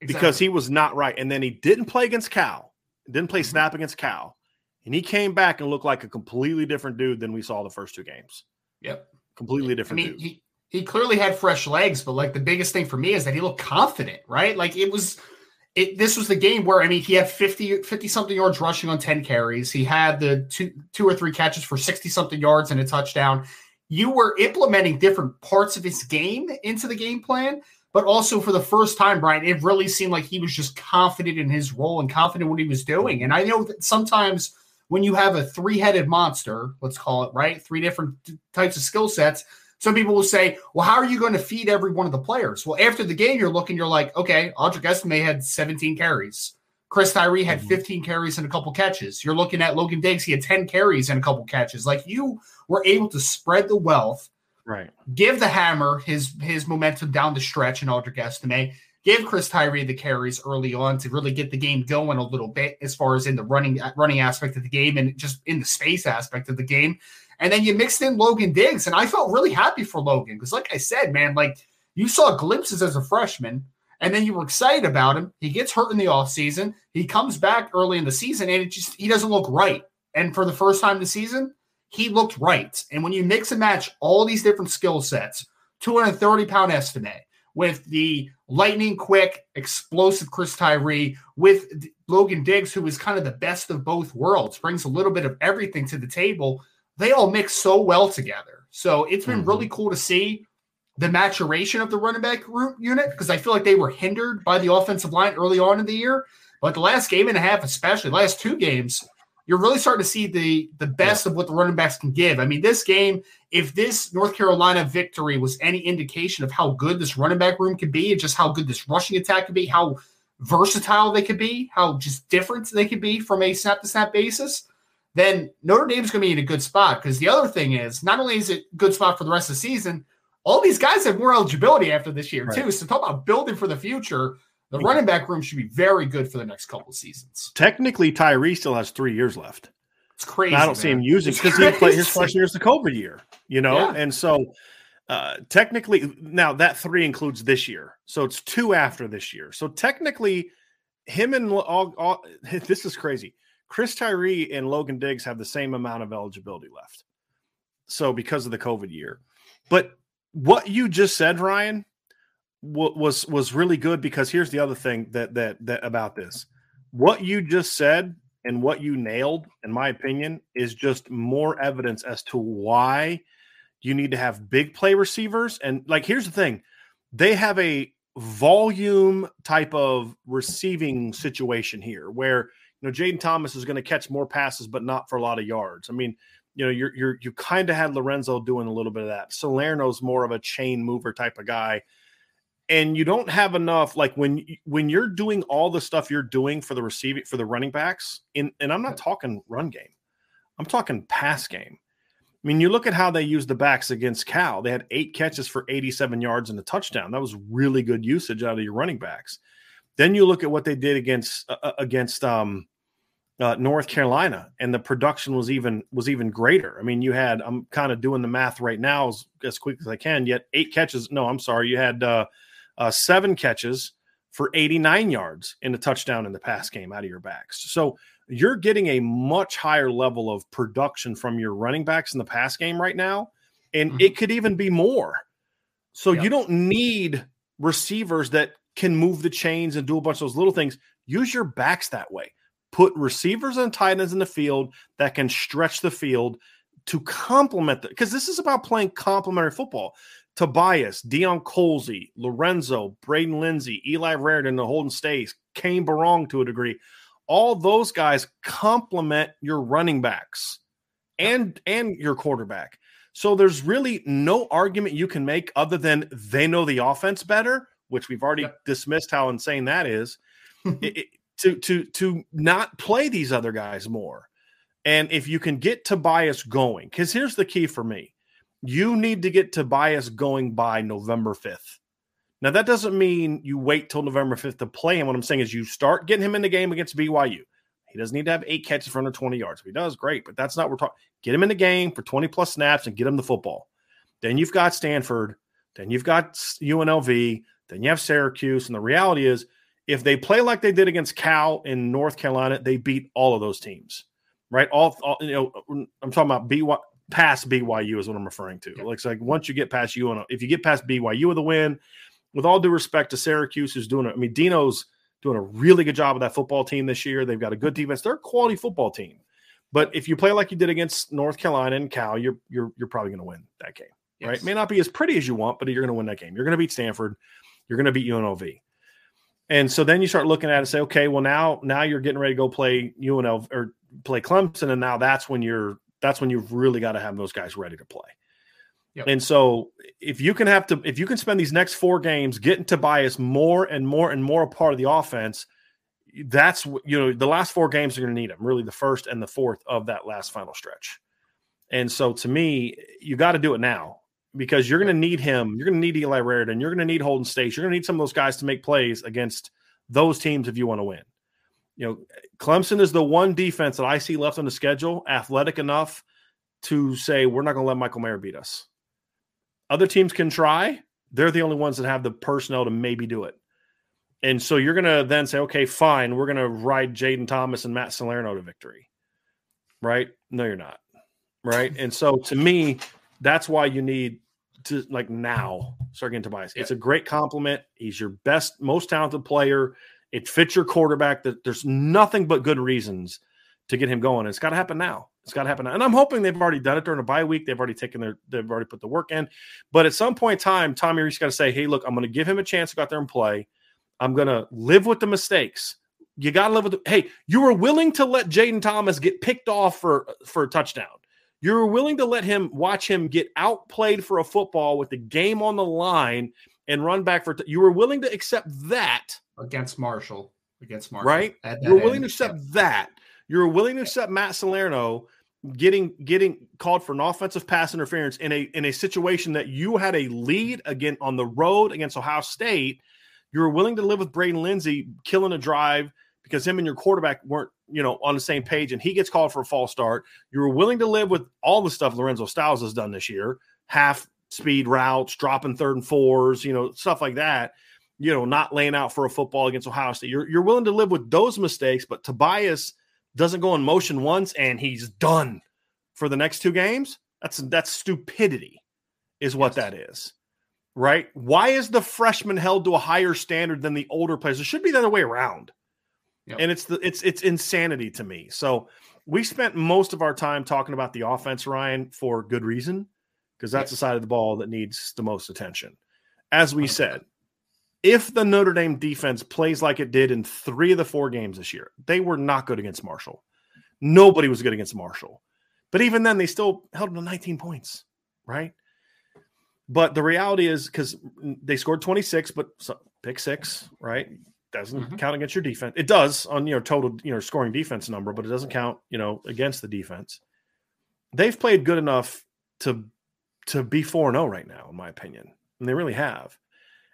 exactly. because he was not right. And then he didn't play against cal didn't play mm-hmm. snap against cal and he came back and looked like a completely different dude than we saw the first two games. Yep. Completely different I mean, dude. He, he clearly had fresh legs, but like the biggest thing for me is that he looked confident, right? Like it was it this was the game where I mean he had 50 50 something yards rushing on 10 carries. He had the two two or three catches for 60 something yards and a touchdown. You were implementing different parts of his game into the game plan, but also for the first time, Brian, it really seemed like he was just confident in his role and confident in what he was doing. And I know that sometimes when you have a three headed monster, let's call it, right? Three different types of skill sets. Some people will say, well, how are you going to feed every one of the players? Well, after the game, you're looking, you're like, okay, Audric Estime had 17 carries. Chris Tyree had mm-hmm. 15 carries and a couple catches. You're looking at Logan Diggs, he had 10 carries and a couple catches. Like you were able to spread the wealth, right? Give the hammer his his momentum down the stretch in Audric Estime give Chris Tyree the carries early on to really get the game going a little bit as far as in the running uh, running aspect of the game and just in the space aspect of the game. And then you mixed in Logan Diggs, and I felt really happy for Logan because, like I said, man, like you saw glimpses as a freshman, and then you were excited about him. He gets hurt in the offseason. He comes back early in the season, and it just he doesn't look right. And for the first time this season, he looked right. And when you mix and match all these different skill sets, 230 pound Estime, with the lightning quick, explosive Chris Tyree, with Logan Diggs, who is kind of the best of both worlds, brings a little bit of everything to the table. They all mix so well together. So it's been mm-hmm. really cool to see the maturation of the running back unit because I feel like they were hindered by the offensive line early on in the year. But the last game and a half, especially last two games, you're really starting to see the the best yeah. of what the running backs can give. I mean, this game, if this North Carolina victory was any indication of how good this running back room could be, and just how good this rushing attack could be, how versatile they could be, how just different they could be from a snap to snap basis, then Notre Dame's going to be in a good spot. Because the other thing is, not only is it a good spot for the rest of the season, all these guys have more eligibility after this year right. too. So talk about building for the future. The running back room should be very good for the next couple seasons. Technically, Tyree still has three years left. It's crazy. I don't man. see him using because he played his freshman year is the COVID year, you know, yeah. and so uh, technically now that three includes this year, so it's two after this year. So technically, him and all, all this is crazy. Chris Tyree and Logan Diggs have the same amount of eligibility left. So because of the COVID year, but what you just said, Ryan, was was really good because here's the other thing that that that about this. What you just said and what you nailed, in my opinion, is just more evidence as to why you need to have big play receivers. And like, here's the thing: they have a volume type of receiving situation here, where you know Jayden Thomas is going to catch more passes, but not for a lot of yards. I mean, you know, you're you're you kind of had Lorenzo doing a little bit of that. Salerno's more of a chain mover type of guy and you don't have enough like when when you're doing all the stuff you're doing for the receiving for the running backs in and I'm not talking run game. I'm talking pass game. I mean, you look at how they used the backs against Cal. They had eight catches for 87 yards and a touchdown. That was really good usage out of your running backs. Then you look at what they did against uh, uh against um, uh, North Carolina, and the production was even was even greater. I mean, you had I'm kind of doing the math right now as, as quick as I can. Yet eight catches. No, I'm sorry. You had uh, uh, seven catches for 89 yards in a touchdown in the pass game out of your backs. So you're getting a much higher level of production from your running backs in the pass game right now. And mm-hmm. it could even be more. So yep. you don't need receivers that can move the chains and do a bunch of those little things. Use your backs that way. Put receivers and tight ends in the field that can stretch the field to complement the because this is about playing complementary football. Tobias, Deion Colzie, Lorenzo, Braden Lenzy, Eli Raridon, the Holden Staes, Kane Berrong to a degree. All those guys complement your running backs and and your quarterback. So there's really no argument you can make other than they know the offense better, which we've already yep. dismissed how insane that is. it, it, to to to not play these other guys more. And if you can get Tobias going, because here's the key for me you need to get Tobias going by November 5th. Now, that doesn't mean you wait till November 5th to play him. What I'm saying is you start getting him in the game against BYU. He doesn't need to have eight catches for under 20 yards. If he does, great. But that's not what we're talking. Get him in the game for 20 plus snaps and get him the football. Then you've got Stanford. Then you've got UNLV. Then you have Syracuse. And the reality is, if they play like they did against Cal in North Carolina, they beat all of those teams, right? All, all you know, I'm talking about BYU past BYU is what I'm referring to. Yep. Like, like once you get past you, and if you get past BYU with a win, with all due respect to Syracuse, who's doing it. I mean, Dino's doing a really good job with that football team this year. They've got a good defense. They're a quality football team. But if you play like you did against North Carolina and Cal, you're you're you're probably going to win that game. Yes. Right? It may not be as pretty as you want, but you're going to win that game. You're going to beat Stanford. You're going to beat UNLV. And so then you start looking at it and say, okay, well now now you're getting ready to go play UNLV or play Clemson, and now that's when you're that's when you've really got to have those guys ready to play. Yep. And so if you can have to if you can spend these next four games getting Tobias more and more and more a part of the offense, that's you know the last four games are going to need him really the first and the fourth of that last final stretch. And so to me, you got to do it now because you're going to need him. You're going to need Eli Raridon. You're going to need Holden Staes. You're going to need some of those guys to make plays against those teams if you want to win you know, Clemson is the one defense that I see left on the schedule, athletic enough to say we're not going to let Michael Mayer beat us. Other teams can try. They're the only ones that have the personnel to maybe do it. And so you're going to then say, okay, fine, we're going to ride Jayden Thomas and Matt Salerno to victory. Right? No, you're not. Right. and so to me, that's why you need to like now start getting Tobias. Yeah. It's a great compliment. He's your best, most talented player. It fits your quarterback. That there's nothing but good reasons to get him going. It's got to happen now. It's got to happen now. And I'm hoping they've already done it during a bye week. They've already taken their, they've already put the work in. But at some point in time, Tommy Rees got to say, hey, look, I'm going to give him a chance to go out there and play. I'm going to live with the mistakes. you got to live with. The, hey, you were willing to let Jayden Thomas get picked off for for a touchdown. You were willing to let him watch him get outplayed for a football with the game on the line and run back for. T- you were willing to accept that against Marshall. Against Marshall, right? You're willing to accept that. You're willing to accept Matt Salerno getting getting called for an offensive pass interference in a in a situation that you had a lead again on the road against Ohio State. You were willing to live with Braden Lenzy killing a drive because him and your quarterback weren't, you know, on the same page and he gets called for a false start. You were willing to live with all the stuff Lorenzo Styles has done this year, half speed routes, dropping third and fours, you know, stuff like that. You know, not laying out for a football against Ohio State. You're you're willing to live with those mistakes, but Tobias doesn't go in motion once and he's done for the next two games. That's that's stupidity, is what yes. that is right? Why is the freshman held to a higher standard than the older players? It should be the other way around. Yep. And it's the it's it's insanity to me. So we spent most of our time talking about the offense, Ryan, for good reason, because that's the side of the ball that needs the most attention. As we said, if the Notre Dame defense plays like it did in three of the four games this year, they were not good against Marshall. Nobody was good against Marshall. But even then, they still held them to 19 points, right? But the reality is because they scored 26, but pick six, right? Doesn't mm-hmm. count against your defense. It does on your total, you know, scoring defense number, but it doesn't count, you know, against the defense. They've played good enough to to be 4 0 right now, in my opinion. And they really have.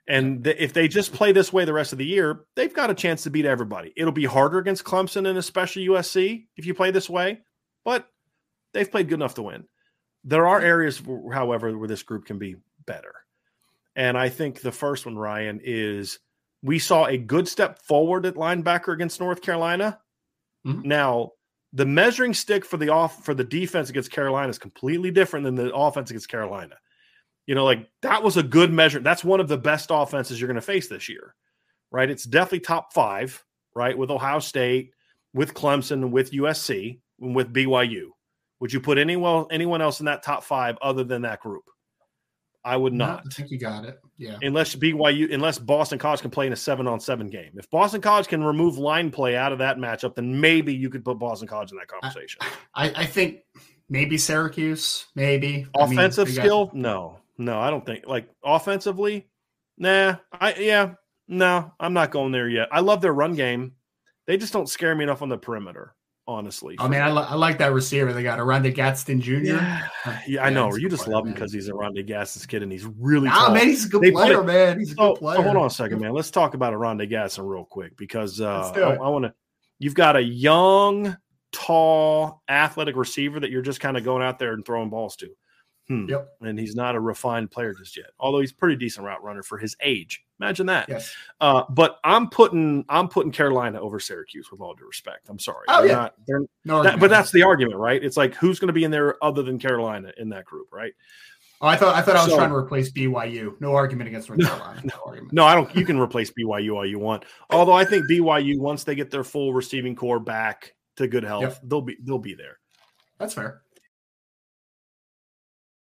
And th- if they just play this way the rest of the year, they've got a chance to beat everybody. It'll be harder against Clemson and especially USC if you play this way, but they've played good enough to win. There are areas, however, where this group can be better. And I think the first one, Ryan, is we saw a good step forward at linebacker against North Carolina. Mm-hmm. Now, the measuring stick for the off for the defense against Carolina is completely different than the offense against Carolina. You know, like that was a good measure. That's one of the best offenses you're going to face this year, right? It's definitely top five, right? With Ohio State, with Clemson, with USC, and with BYU. Would you put anyone anyone else in that top five other than that group? I would not. I think you got it. Yeah. Unless BYU, unless Boston College can play in a seven on seven game. If Boston College can remove line play out of that matchup, then maybe you could put Boston College in that conversation. I, I think maybe Syracuse, maybe offensive I mean, skill. No, no, I don't think like offensively. Nah, I yeah, no, I'm not going there yet. I love their run game. They just don't scare me enough on the perimeter honestly. I mean, I, li- I, like that receiver they got, Oronde Gadsden Jr. Yeah, yeah I know. You just love him because he's a Oronde Gadsden kid and he's really nah, tall. man, he's a good they player, man. He's a good player. Oh, hold on a second, man. Let's talk about Oronde Gadsden real quick because uh, I, I want to. You've got a young, tall, athletic receiver that you're just kind of going out there and throwing balls to. Hmm. Yep. And he's not a refined player just yet, although he's pretty decent route runner for his age. Imagine that. Yes. Uh, but I'm putting I'm putting Carolina over Syracuse with all due respect. I'm sorry. Oh they're yeah. Not, they're, no, that, but that's the argument, right? It's like who's going to be in there other than Carolina in that group, right? Oh, I thought I thought I was so, trying to replace BYU. No argument against North Carolina. No, no, no, I don't. You can replace BYU all you want. Although I think BYU once they get their full receiving corps back to good health, yep. they'll be they'll be there. That's fair.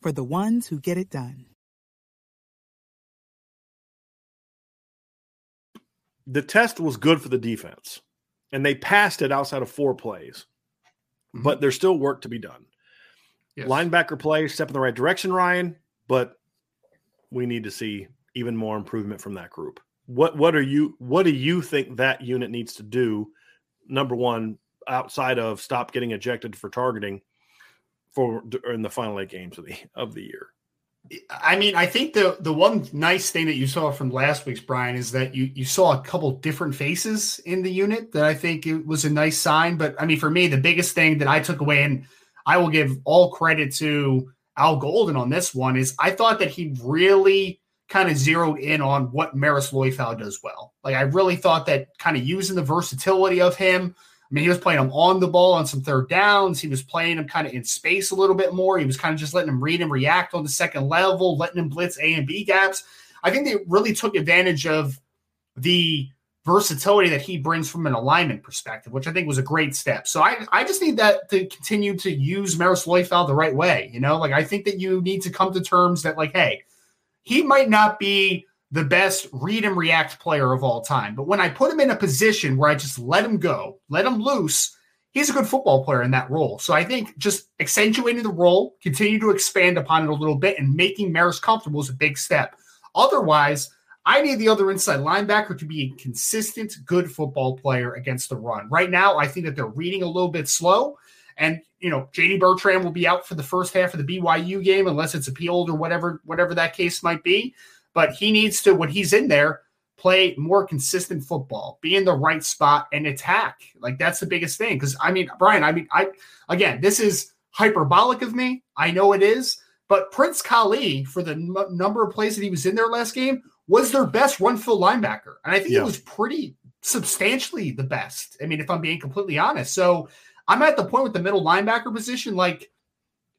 for the ones who get it done. the test was good for the defense, and they passed it outside of four plays, mm-hmm. but there's still work to be done. Yes. Linebacker play, step in the right direction, Ryan, but we need to see even more improvement from that group. What what are you what do you think that unit needs to do? Number one, outside of stop getting ejected for targeting for in the final eight games of the of the year. I mean, I think the the one nice thing that you saw from last week's Brian is that you you saw a couple different faces in the unit that I think it was a nice sign. But I mean, for me, the biggest thing that I took away, and I will give all credit to Al Golden on this one, is I thought that he really kind of zeroed in on what Marist Liufau does well. Like I really thought that kind of using the versatility of him, I mean, he was playing him on the ball on some third downs. He was playing him kind of in space a little bit more. He was kind of just letting him read and react on the second level, letting him blitz A and B gaps. I think they really took advantage of the versatility that he brings from an alignment perspective, which I think was a great step. So I, I just need that to continue to use Marist Liufau the right way. You know, like I think that you need to come to terms that, like, hey, he might not be the best read and react player of all time. But when I put him in a position where I just let him go, let him loose, he's a good football player in that role. So I think just accentuating the role, continue to expand upon it a little bit, and making Maris comfortable is a big step. Otherwise, I need the other inside linebacker to be a consistent, good football player against the run. Right now, I think that they're reading a little bit slow. And you know, JD Bertrand will be out for the first half of the BYU game unless it's appealed or whatever, whatever that case might be but he needs to, when he's in there, play more consistent football, be in the right spot and attack. Like that's the biggest thing. Because I mean, Brian, I mean, I again, this is hyperbolic of me. I know it is, but Prince Kollie, for the m- number of plays that he was in there last game, was their best run fill linebacker, and I think yeah. it was pretty substantially the best. I mean, if I'm being completely honest, so I'm at the point with the middle linebacker position, like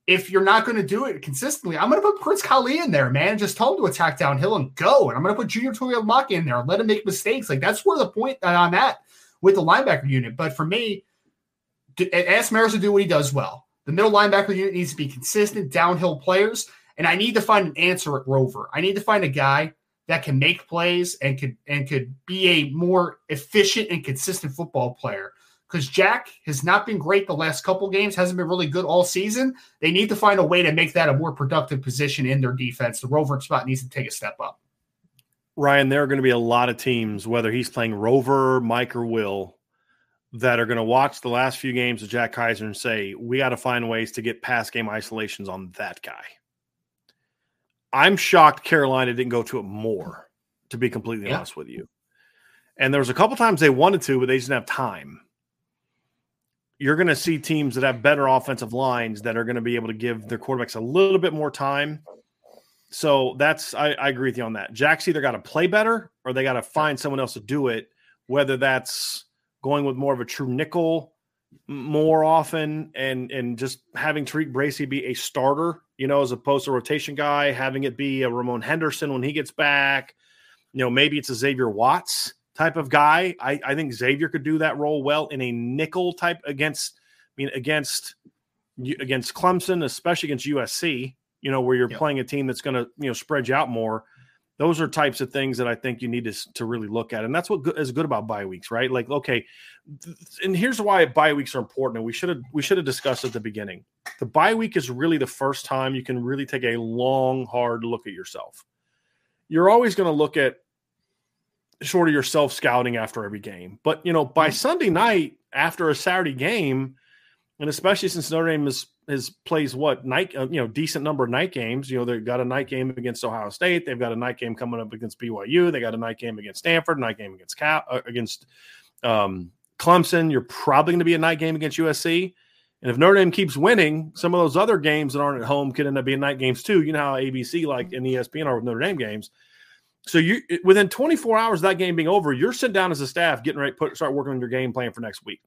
if you're not going to do it consistently, I'm going to put Prince Kollie in there, man. Just tell him to attack downhill and go. And I'm going to put Junior Tuihalamaka in there and let him make mistakes. Like that's where the point uh, on that with the linebacker unit. But for me, ask Maris to do what he does well. The middle linebacker unit needs to be consistent downhill players, and I need to find an answer at Rover. I need to find a guy that can make plays and could and could be a more efficient and consistent football player because Jack has not been great the last couple games, hasn't been really good all season. They need to find a way to make that a more productive position in their defense. The rover spot needs to take a step up. Ryan, there are going to be a lot of teams, whether he's playing Rover, Mike, or Will, that are going to watch the last few games of Jack Kaiser and say, we got to find ways to get pass game isolations on that guy. I'm shocked Carolina didn't go to it more, to be completely yeah. honest with you. And there was a couple times they wanted to, but they just didn't have time you're going to see teams that have better offensive lines that are going to be able to give their quarterbacks a little bit more time. So that's I, I agree with you on that. Jack's either got to play better or they got to find someone else to do it. Whether that's going with more of a true nickel more often and and just having Tariq Bracy be a starter, you know, as opposed to rotation guy, having it be a Ramon Henderson when he gets back. You know, maybe it's a Xavier Watts type of guy. I, I think Xavier could do that role well in a nickel type against, I mean, against against Clemson, especially against USC. You know, where you're yep. playing a team that's going to you know spread you out more. Those are types of things that I think you need to, to really look at, and that's what is good about bye weeks, right? Like, okay, and here's why bye weeks are important. And we should have we should have discussed at the beginning. The bye week is really the first time you can really take a long, hard look at yourself. You're always going to look at sort of yourself scouting after every game. But you know, by mm-hmm. Sunday night after a Saturday game, and especially since Notre Dame is has plays what night uh, you know decent number of night games. You know they've got a night game against Ohio State. They've got a night game coming up against BYU. They got a night game against Stanford. Night game against Cal uh, against um, Clemson. You're probably going to be a night game against USC. And if Notre Dame keeps winning, some of those other games that aren't at home could end up being night games too. You know how ABC like in ESPN are with Notre Dame games. So you within 24 hours of that game being over, you're sitting down as a staff getting ready to put start working on your game plan for next week.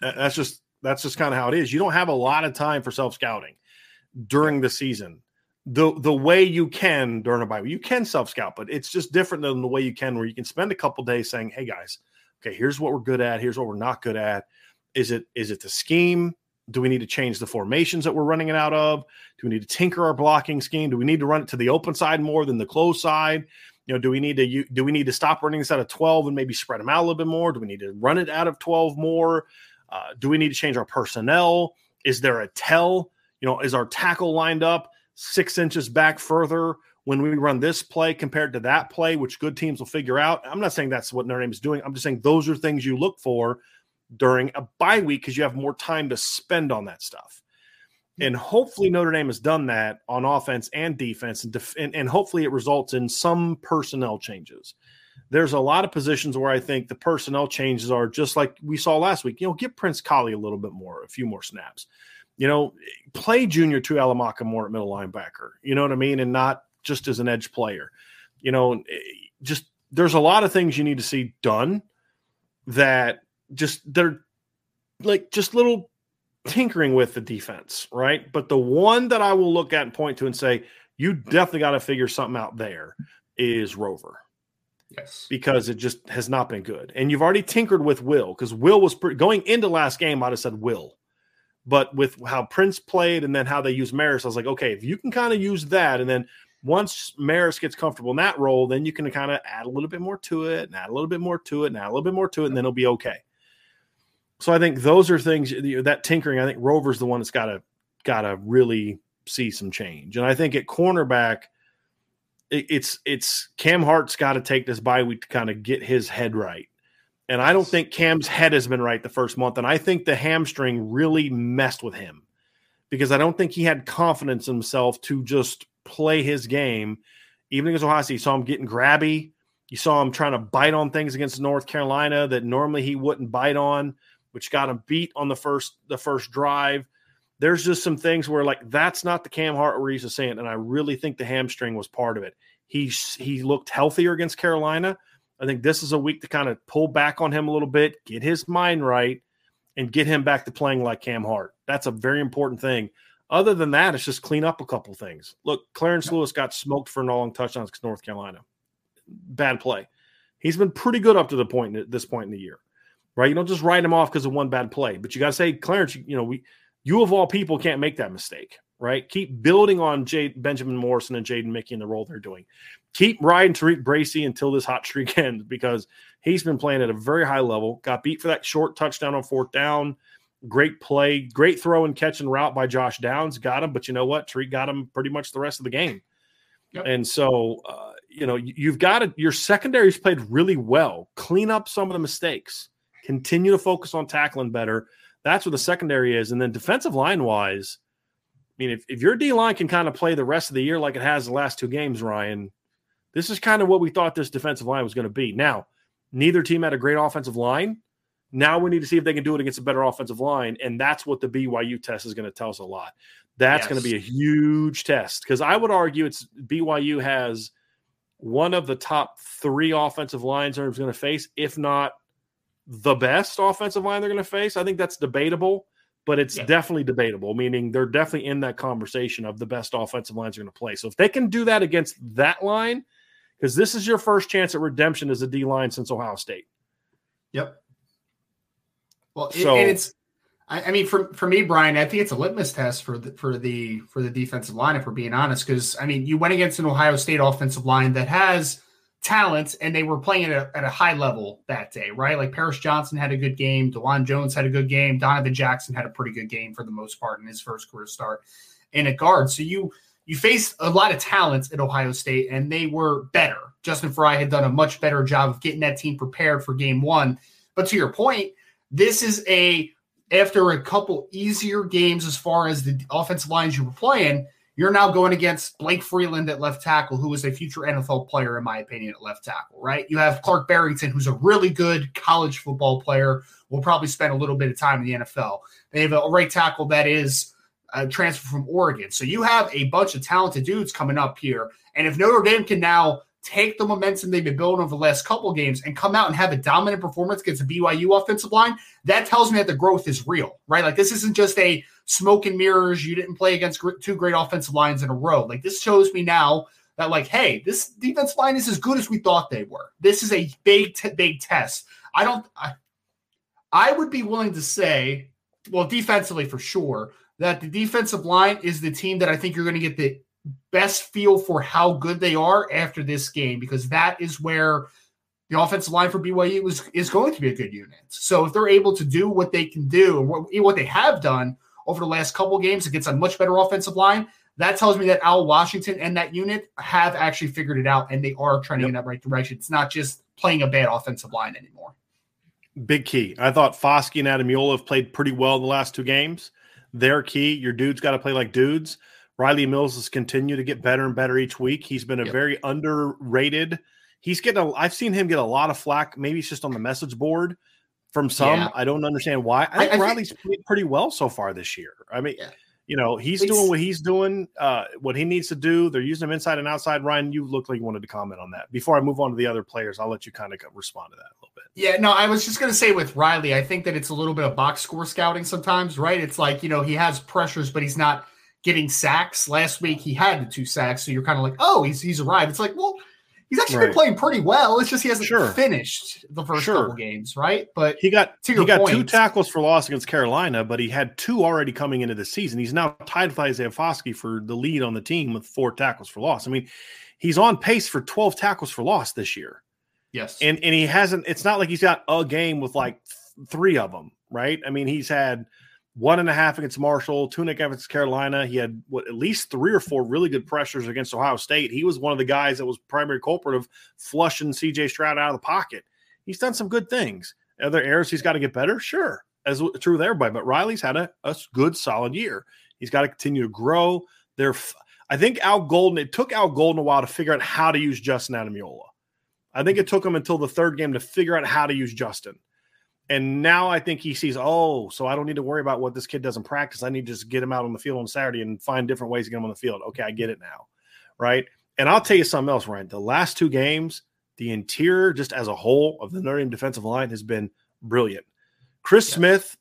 That's just that's just kind of how it is. You don't have a lot of time for self scouting during the season. The the way you can during a bye, you can self scout, but it's just different than the way you can where you can spend a couple days saying, "Hey guys, okay, here's what we're good at. Here's what we're not good at. Is it is it the scheme? Do we need to change the formations that we're running it out of? Do we need to tinker our blocking scheme? Do we need to run it to the open side more than the closed side? You know, do we need to do we need to stop running this out of 12 and maybe spread them out a little bit more? Do we need to run it out of 12 more? Uh, do we need to change our personnel? Is there a tell? You know, is our tackle lined up six inches back further when we run this play compared to that play, which good teams will figure out? I'm not saying that's what Notre Dame is doing. I'm just saying those are things you look for during a bye week because you have more time to spend on that stuff. Hmm. And hopefully Notre Dame has done that on offense and defense, and, def- and, and hopefully it results in some personnel changes. There's a lot of positions where I think the personnel changes are just like we saw last week. You know, give Prince Kollie a little bit more, a few more snaps. You know, play Junior Tuihalamaka more at middle linebacker. You know what I mean, and not just as an edge player. You know, eh, just there's a lot of things you need to see done that just they're like just little tinkering with the defense, right? But the one that I will look at and point to and say, you definitely got to figure something out there is Rover. Yes. Because it just has not been good. And you've already tinkered with Will because Will was pre- going into last game, I'd have said Will. But with how Prince played and then how they use Maris, I was like, okay, if you can kind of use that, and then once Maris gets comfortable in that role, then you can kind of add a little bit more to it, and add a little bit more to it, and add a little bit more to it, and then it'll be okay. So I think those are things that tinkering. I think Rover's the one that's got to got to really see some change, and I think at cornerback, it, it's it's Cam Hart's got to take this bye week to kind of get his head right. And I don't think Cam's head has been right the first month, and I think the hamstring really messed with him because I don't think he had confidence in himself to just play his game. Even against Ohio State, you saw him getting grabby. You saw him trying to bite on things against North Carolina that normally he wouldn't bite on which got him beat on the first the first drive. There's just some things where like that's not the Cam Hart we're used to seeing, and I really think the hamstring was part of it. He he looked healthier against Carolina. I think this is a week to kind of pull back on him a little bit, get his mind right, and get him back to playing like Cam Hart. That's a very important thing. Other than that, it's just clean up a couple things. Look, Clarence Lewis got smoked for no long touchdowns against North Carolina. Bad play. He's been pretty good up to the point at this point in the year right? You don't just write him off because of one bad play, but you got to say, Clarence, you, you, know, we, you of all people can't make that mistake, right? Keep building on Jade, Benjamin Morrison and Jaden Mickey and the role they're doing. Keep riding TaRiq Bracy until this hot streak ends because he's been playing at a very high level. Got beat for that short touchdown on fourth down. Great play, great throw and catch and route by Josh Downs. Got him, but you know what? TaRiq got him pretty much the rest of the game. Yep. And so, uh, you know, you've got to, your secondary's played really well. Clean up some of the mistakes continue to focus on tackling better. That's where the secondary is. And then defensive line wise, I mean, if, if your D line can kind of play the rest of the year like it has the last two games, Ryan, this is kind of what we thought this defensive line was going to be. Now, neither team had a great offensive line. Now we need to see if they can do it against a better offensive line. And that's what the BYU test is going to tell us a lot. That's yes. going to be a huge test because I would argue it's BYU has one of the top three offensive lines they're going to face, if not the best offensive line they're going to face. I think that's debatable, but it's yeah. definitely debatable, meaning they're definitely in that conversation of the best offensive lines are going to play. So if they can do that against that line, because this is your first chance at redemption as a D line since Ohio State. Yep. Well, so, and it's, I, mean, for for me, Brian, I think it's a litmus test for the for the for the defensive line, if we're being honest. Because I mean, you went against an Ohio State offensive line that has talent and they were playing at a, at a high level that day, right? Like Paris Johnson had a good game, Dawand Jones had a good game, Donovan Jackson had a pretty good game for the most part in his first career start in a guard. So you you face a lot of talents at Ohio State and they were better. Justin Frye had done a much better job of getting that team prepared for game one. But to your point, this is a after a couple easier games as far as the offensive lines you were playing, you're now going against Blake Freeland at left tackle, who is a future NFL player, in my opinion, at left tackle, right? You have Clark Barrington, who's a really good college football player, will probably spend a little bit of time in the NFL. They have a right tackle that is a transfer from Oregon. So you have a bunch of talented dudes coming up here. And if Notre Dame can now take the momentum they've been building over the last couple games and come out and have a dominant performance against a BYU offensive line, that tells me that the growth is real, right? Like this isn't just a smoke and mirrors. You didn't play against two great offensive lines in a row. Like this shows me now that like, hey, this defense line is as good as we thought they were. This is a big, t- big test. I don't. I, I would be willing to say, well, defensively for sure, that the defensive line is the team that I think you're going to get the best feel for how good they are after this game because that is where the offensive line for BYU is, is going to be a good unit. So if they're able to do what they can do and what, what they have done over the last couple games against a much better offensive line, that tells me that Al Washington and that unit have actually figured it out and they are trending yep. in that right direction. It's not just playing a bad offensive line anymore. Big key. I thought Foskey and Ademilola have played pretty well in the last two games. They're key. Your dudes got to play like dudes. Riley Mills has continued to get better and better each week. He's been a yep. very underrated. He's getting a. I've seen him get a lot of flack. Maybe it's just on the message board from some. Yeah. I don't understand why. I think I, I Riley's think, played pretty well so far this year. I mean, yeah. you know, he's it's, doing what he's doing, uh, what he needs to do. They're using him inside and outside. Ryan, you look like you wanted to comment on that. Before I move on to the other players, I'll let you kind of respond to that a little bit. Yeah, no, I was just going to say with Riley, I think that it's a little bit of box score scouting sometimes, right? It's like, you know, he has pressures, but he's not getting sacks. Last week he had the two sacks, so you're kind of like, oh, he's he's arrived. It's like, well, he's actually right. been playing pretty well. It's just he hasn't sure. finished the first sure. couple games, right? But he got he got point, two tackles for loss against Carolina, but he had two already coming into the season. He's now tied with Isaiah Foskey for the lead on the team with four tackles for loss. I mean, he's on pace for 12 tackles for loss this year. Yes. And and he hasn't it's not like he's got a game with like three of them, right? I mean, he's had one and a half against Marshall, Tunic against Carolina. He had what at least three or four really good pressures against Ohio State. He was one of the guys that was primary culprit of flushing CJ Stroud out of the pocket. He's done some good things. Are there errors he's got to get better? Sure, as true with everybody. But Riley's had a, a good, solid year. He's got to continue to grow. There, I think Al Golden. It took Al Golden a while to figure out how to use Justin Ademilola. I think it took him until the third game to figure out how to use Justin. And now I think he sees, oh, so I don't need to worry about what this kid does in practice. I need to just get him out on the field on Saturday and find different ways to get him on the field. Okay, I get it now. Right. And I'll tell you something else, Ryan. The last two games, the interior, just as a whole, of the Notre Dame defensive line has been brilliant. Chris. Smith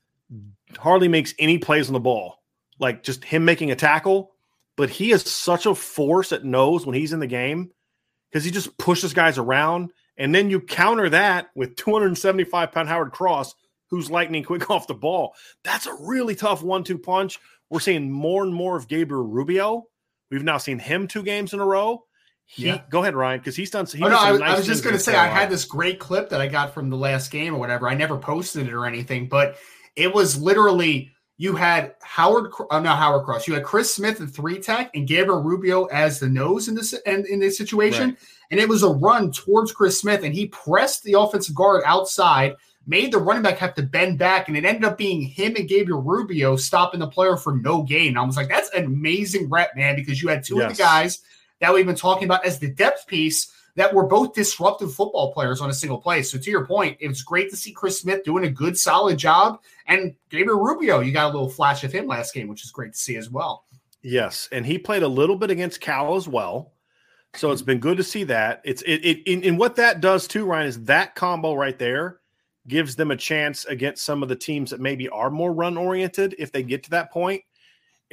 hardly makes any plays on the ball, like just him making a tackle, but he is such a force that knows when he's in the game because he just pushes guys around and then you counter that with 275 pound Howard Cross, who's lightning quick off the ball. That's a really tough one two punch. We're seeing more and more of Gabriel Rubio. We've now seen him two games in a row. He, yeah. Go ahead, Ryan, because he's done. He oh, no, I, nice I was just going to say I had this great clip that I got from the last game or whatever. I never posted it or anything, but it was literally you had Howard, oh, uh, no, Howard Cross. You had Chris Smith and three tech and Gabriel Rubio as the nose in this in, in this situation. Right and it was a run towards Chris Smith, and he pressed the offensive guard outside, made the running back have to bend back, and it ended up being him and Gabriel Rubio stopping the player for no gain. I was like, that's an amazing rep, man, because you had two yes. of the guys that we've been talking about as the depth piece that were both disruptive football players on a single play. So to your point, it's great to see Chris Smith doing a good, solid job, and Gabriel Rubio, you got a little flash of him last game, which is great to see as well. Yes, and he played a little bit against Cal as well. So it's been good to see that. It's it, it and what that does too, Ryan, is that combo right there gives them a chance against some of the teams that maybe are more run oriented if they get to that point.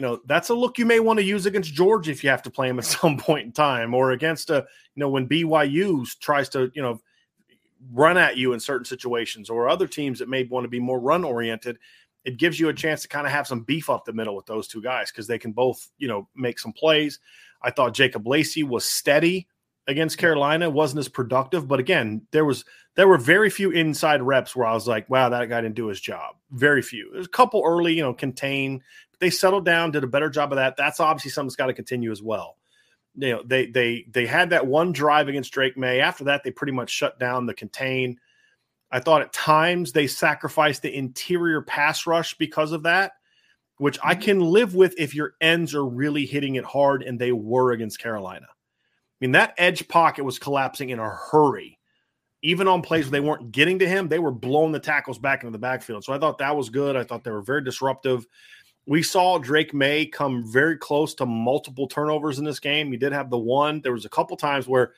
You know, that's a look you may want to use against Georgia if you have to play them at some point in time, or against a you know when BYU tries to you know run at you in certain situations, or other teams that may want to be more run oriented. It gives you a chance to kind of have some beef up the middle with those two guys because they can both you know make some plays. I thought Jacob Lacey was steady against Carolina, wasn't as productive, but again, there was there were very few inside reps where I was like, wow, that guy didn't do his job. Very few. There's a couple early, you know, contain. They settled down, did a better job of that. That's obviously something that's got to continue as well. You know, they they they had that one drive against Drake Maye. After that, they pretty much shut down the contain. I thought at times they sacrificed the interior pass rush because of that which I mm-hmm. can live with if your ends are really hitting it hard, and they were against Carolina. I mean, that edge pocket was collapsing in a hurry. Even on plays where they weren't getting to him, they were blowing the tackles back into the backfield. So I thought that was good. I thought they were very disruptive. We saw Drake Maye come very close to multiple turnovers in this game. He did have the one. There was a couple times where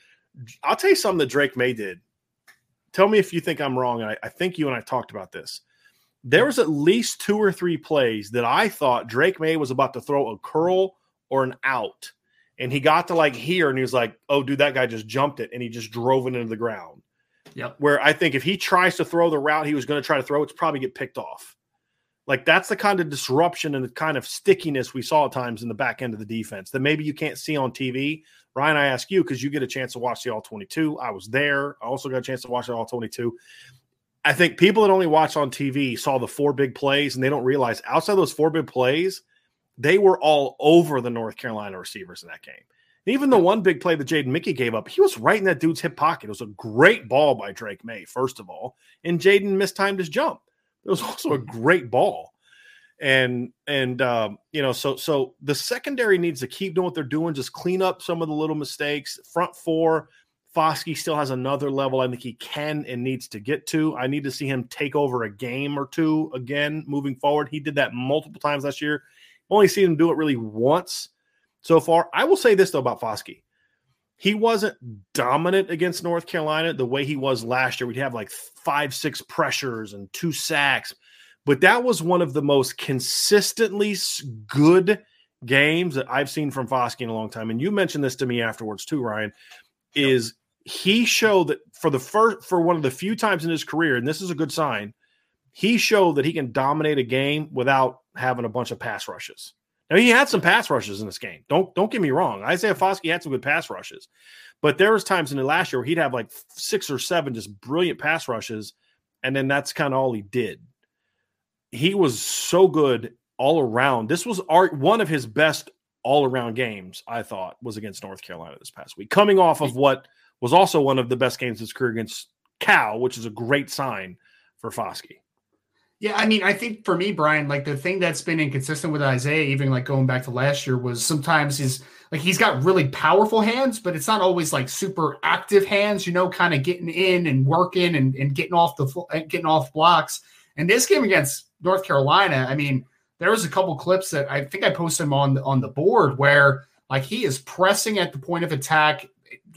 I'll tell you something that Drake Maye did. Tell me if you think I'm wrong. I, I think you and I talked about this there was at least two or three plays that I thought Drake May was about to throw a curl or an out. And he got to like here and he was like, oh, dude, that guy just jumped it and he just drove it into the ground. Yep. Where I think if he tries to throw the route he was going to try to throw, it's probably get picked off. Like that's the kind of disruption and the kind of stickiness we saw at times in the back end of the defense that maybe you can't see on TV. Ryan, I ask you because you get a chance to watch the All 22. I was there. I also got a chance to watch the All 22. I think people that only watch on TV saw the four big plays and they don't realize outside those four big plays, they were all over the North Carolina receivers in that game. And Even the one big play that Jaden Mickey gave up, he was right in that dude's hip pocket. It was a great ball by Drake Maye, first of all, and Jaden mistimed his jump. It was also a great ball, and and um, you know, so so the secondary needs to keep doing what they're doing, just clean up some of the little mistakes. Front four, Foskey still has another level I think he can and needs to get to. I need to see him take over a game or two again moving forward. He did that multiple times last year. Only seen him do it really once so far. I will say this though about Foskey. He wasn't dominant against North Carolina the way he was last year. We'd have like five, six pressures and two sacks, but that was one of the most consistently good games that I've seen from Foskey in a long time. And you mentioned this to me afterwards too, Ryan. Is he showed that for the first for one of the few times in his career, and this is a good sign, he showed that he can dominate a game without having a bunch of pass rushes. He had some pass rushes in this game. Don't don't get me wrong. Isaiah Foskey had some good pass rushes, but there was times in the last year where he'd have like six or seven just brilliant pass rushes, and then that's kind of all he did. He was so good all around. This was our, one of his best all around games. I thought was against North Carolina this past week, coming off of what was also one of the best games of his career against Cal, which is a great sign for Foskey. Yeah, I mean, I think for me, Brian, like the thing that's been inconsistent with Isaiah, even like going back to last year, was sometimes he's like he's got really powerful hands, but it's not always like super active hands, you know, kind of getting in and working and, and getting off the getting off blocks. And this game against North Carolina, I mean, there was a couple clips that I think I posted on on the board where like he is pressing at the point of attack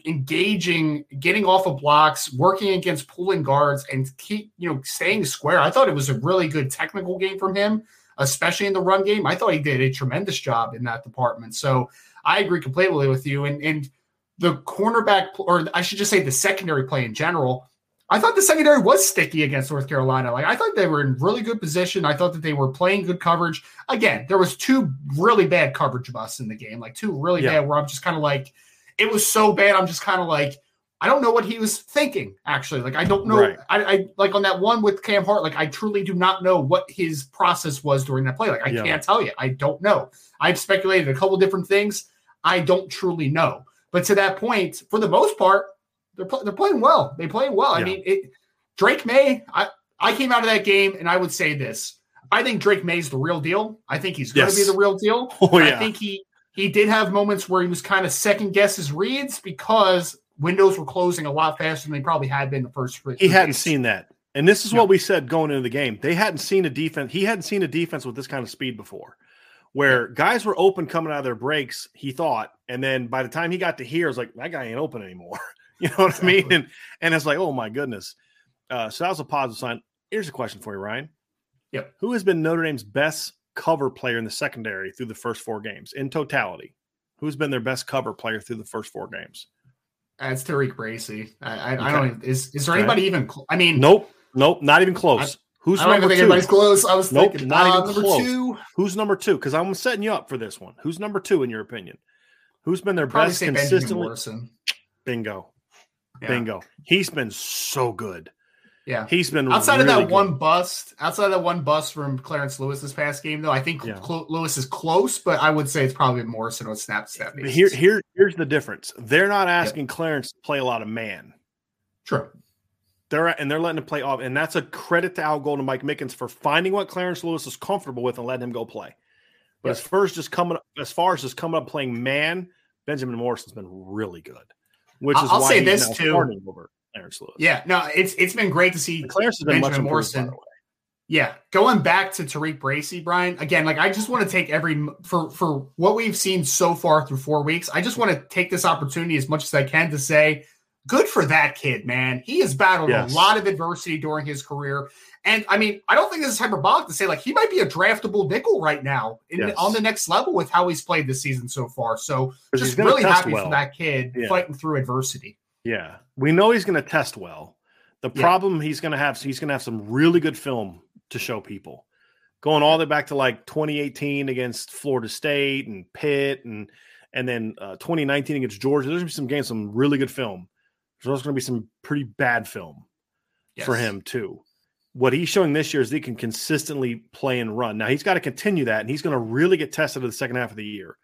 engaging, getting off of blocks, working against pulling guards, and keep you know staying square. I thought it was a really good technical game from him, especially in the run game. I thought he did a tremendous job in that department. So I agree completely with you. And and the cornerback, or I should just say the secondary play in general. I thought the secondary was sticky against North Carolina. Like I thought they were in really good position. I thought that they were playing good coverage. Again, there was two really bad coverage busts in the game, like two really yeah. bad where I'm just kind of like, it was so bad. I'm just kind of like, I don't know what he was thinking. Actually, like I don't know. Right. I, I, like on that one with Cam Hart. Like I truly do not know what his process was during that play. Like I yeah. can't tell you. I don't know. I've speculated a couple different things. I don't truly know. But to that point, for the most part, they're they're playing well. They play well. Yeah. I mean, it, Drake Maye. I I came out of that game and I would say this. I think Drake Maye's the real deal. I think he's going to yes. be the real deal. Oh, yeah. I think he he did have moments where he was kind of second guess his reads because windows were closing a lot faster than they probably had been the first. Three he hadn't seen that, and this is what we said going into the game. They hadn't seen a defense. He hadn't seen a defense with this kind of speed before, where guys were open coming out of their breaks. He thought, and then by the time he got to here, it's like that guy ain't open anymore. you know what exactly. I mean? And and it's like, oh my goodness. Uh, so that was a positive sign. Here's a question for you, Ryan. Yep. Who has been Notre Dame's best cover player in the secondary through the first four games in totality? Who's been their best cover player through the first four games? Uh, it's Tariq Bracy. I, I, okay. I don't. Even, is is there okay. anybody even? Cl- I mean, nope, nope, not even close. I, Who's I don't number think two? anybody's close. I was nope, thinking not uh, even number close. two. Who's number two? Because I'm setting you up for this one. Who's number two in your opinion? Who's been their Probably best consistently? Bingo, yeah. bingo. He's been so good. Yeah, he's been outside really of that good. one bust. Outside of that one bust from Clarence Lewis this past game, though, I think yeah. Cl- Lewis is close, but I would say it's probably Morrison on snap snap. Here, here, here's the difference. They're not asking yep. Clarence to play a lot of man. True. They're and they're letting him play off, and that's a credit to Al Golden and Mike Mickens for finding what Clarence Lewis is comfortable with and letting him go play. But yep. as far as just coming, as far as just coming up playing man, Benjamin Morrison's been really good. Which is I'll say this too. Over. Clarence Lewis. Yeah, no, it's it's been great to see Clarence has been Benjamin much Morrison. Yeah, going back to Tariq Bracy, Brian. Again, like I just want to take every for for what we've seen so far through four weeks. I just want to take this opportunity as much as I can to say, good for that kid, man. He has battled yes. a lot of adversity during his career, and I mean, I don't think this is hyperbolic to say like he might be a draftable nickel right now in, yes. on the next level with how he's played this season so far. So just really happy well. for that kid yeah. fighting through adversity. Yeah, we know he's going to test well. The yeah. problem he's going to have, he's going to have some really good film to show people. Going all the way back to like 2018 against Florida State and Pitt, and and then uh, 2019 against Georgia. There's going to be some games, some really good film. There's also going to be some pretty bad film yes. for him too. What he's showing this year is he can consistently play and run. Now he's got to continue that, and he's going to really get tested in the second half of the year.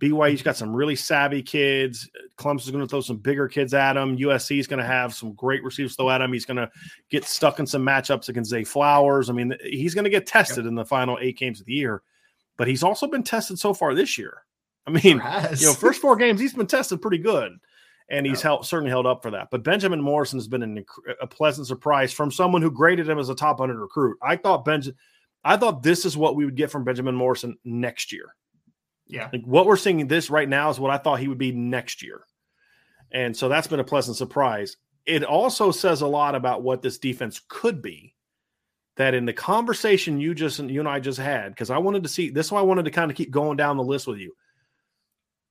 BYU's got some really savvy kids. Clemson's going to throw some bigger kids at him. USC is going to have some great receivers throw at him. He's going to get stuck in some matchups against Zay Flowers. I mean, he's going to get tested yep. in the final eight games of the year, but he's also been tested so far this year. I mean, you know, first four games he's been tested pretty good, and he's held, certainly held up for that. But Benjamin Morrison has been an, a pleasant surprise from someone who graded him as a top hundred recruit. I thought Benjamin, I thought this is what we would get from Benjamin Morrison next year. Yeah. Like what we're seeing this right now is what I thought he would be next year. And so that's been a pleasant surprise. It also says a lot about what this defense could be. That in the conversation you just you and I just had, because I wanted to see this is why I wanted to kind of keep going down the list with you.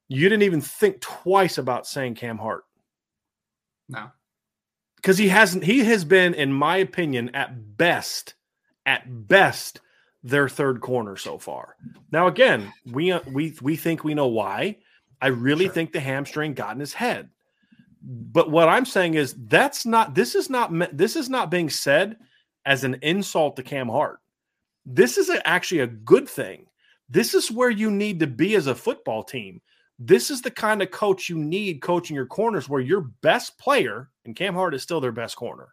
You didn't even think twice about saying Cam Hart. No. Because he hasn't, he has been, in my opinion, at best, at best, their third corner so far. Now, again, we uh, we we think we know why. I really sure. think the hamstring got in his head. But what I'm saying is that's not this is not this is not being said as an insult to Cam Hart. This is a, actually a good thing. This is where you need to be as a football team. This is the kind of coach you need coaching your corners where your best player, and Cam Hart is still their best corner,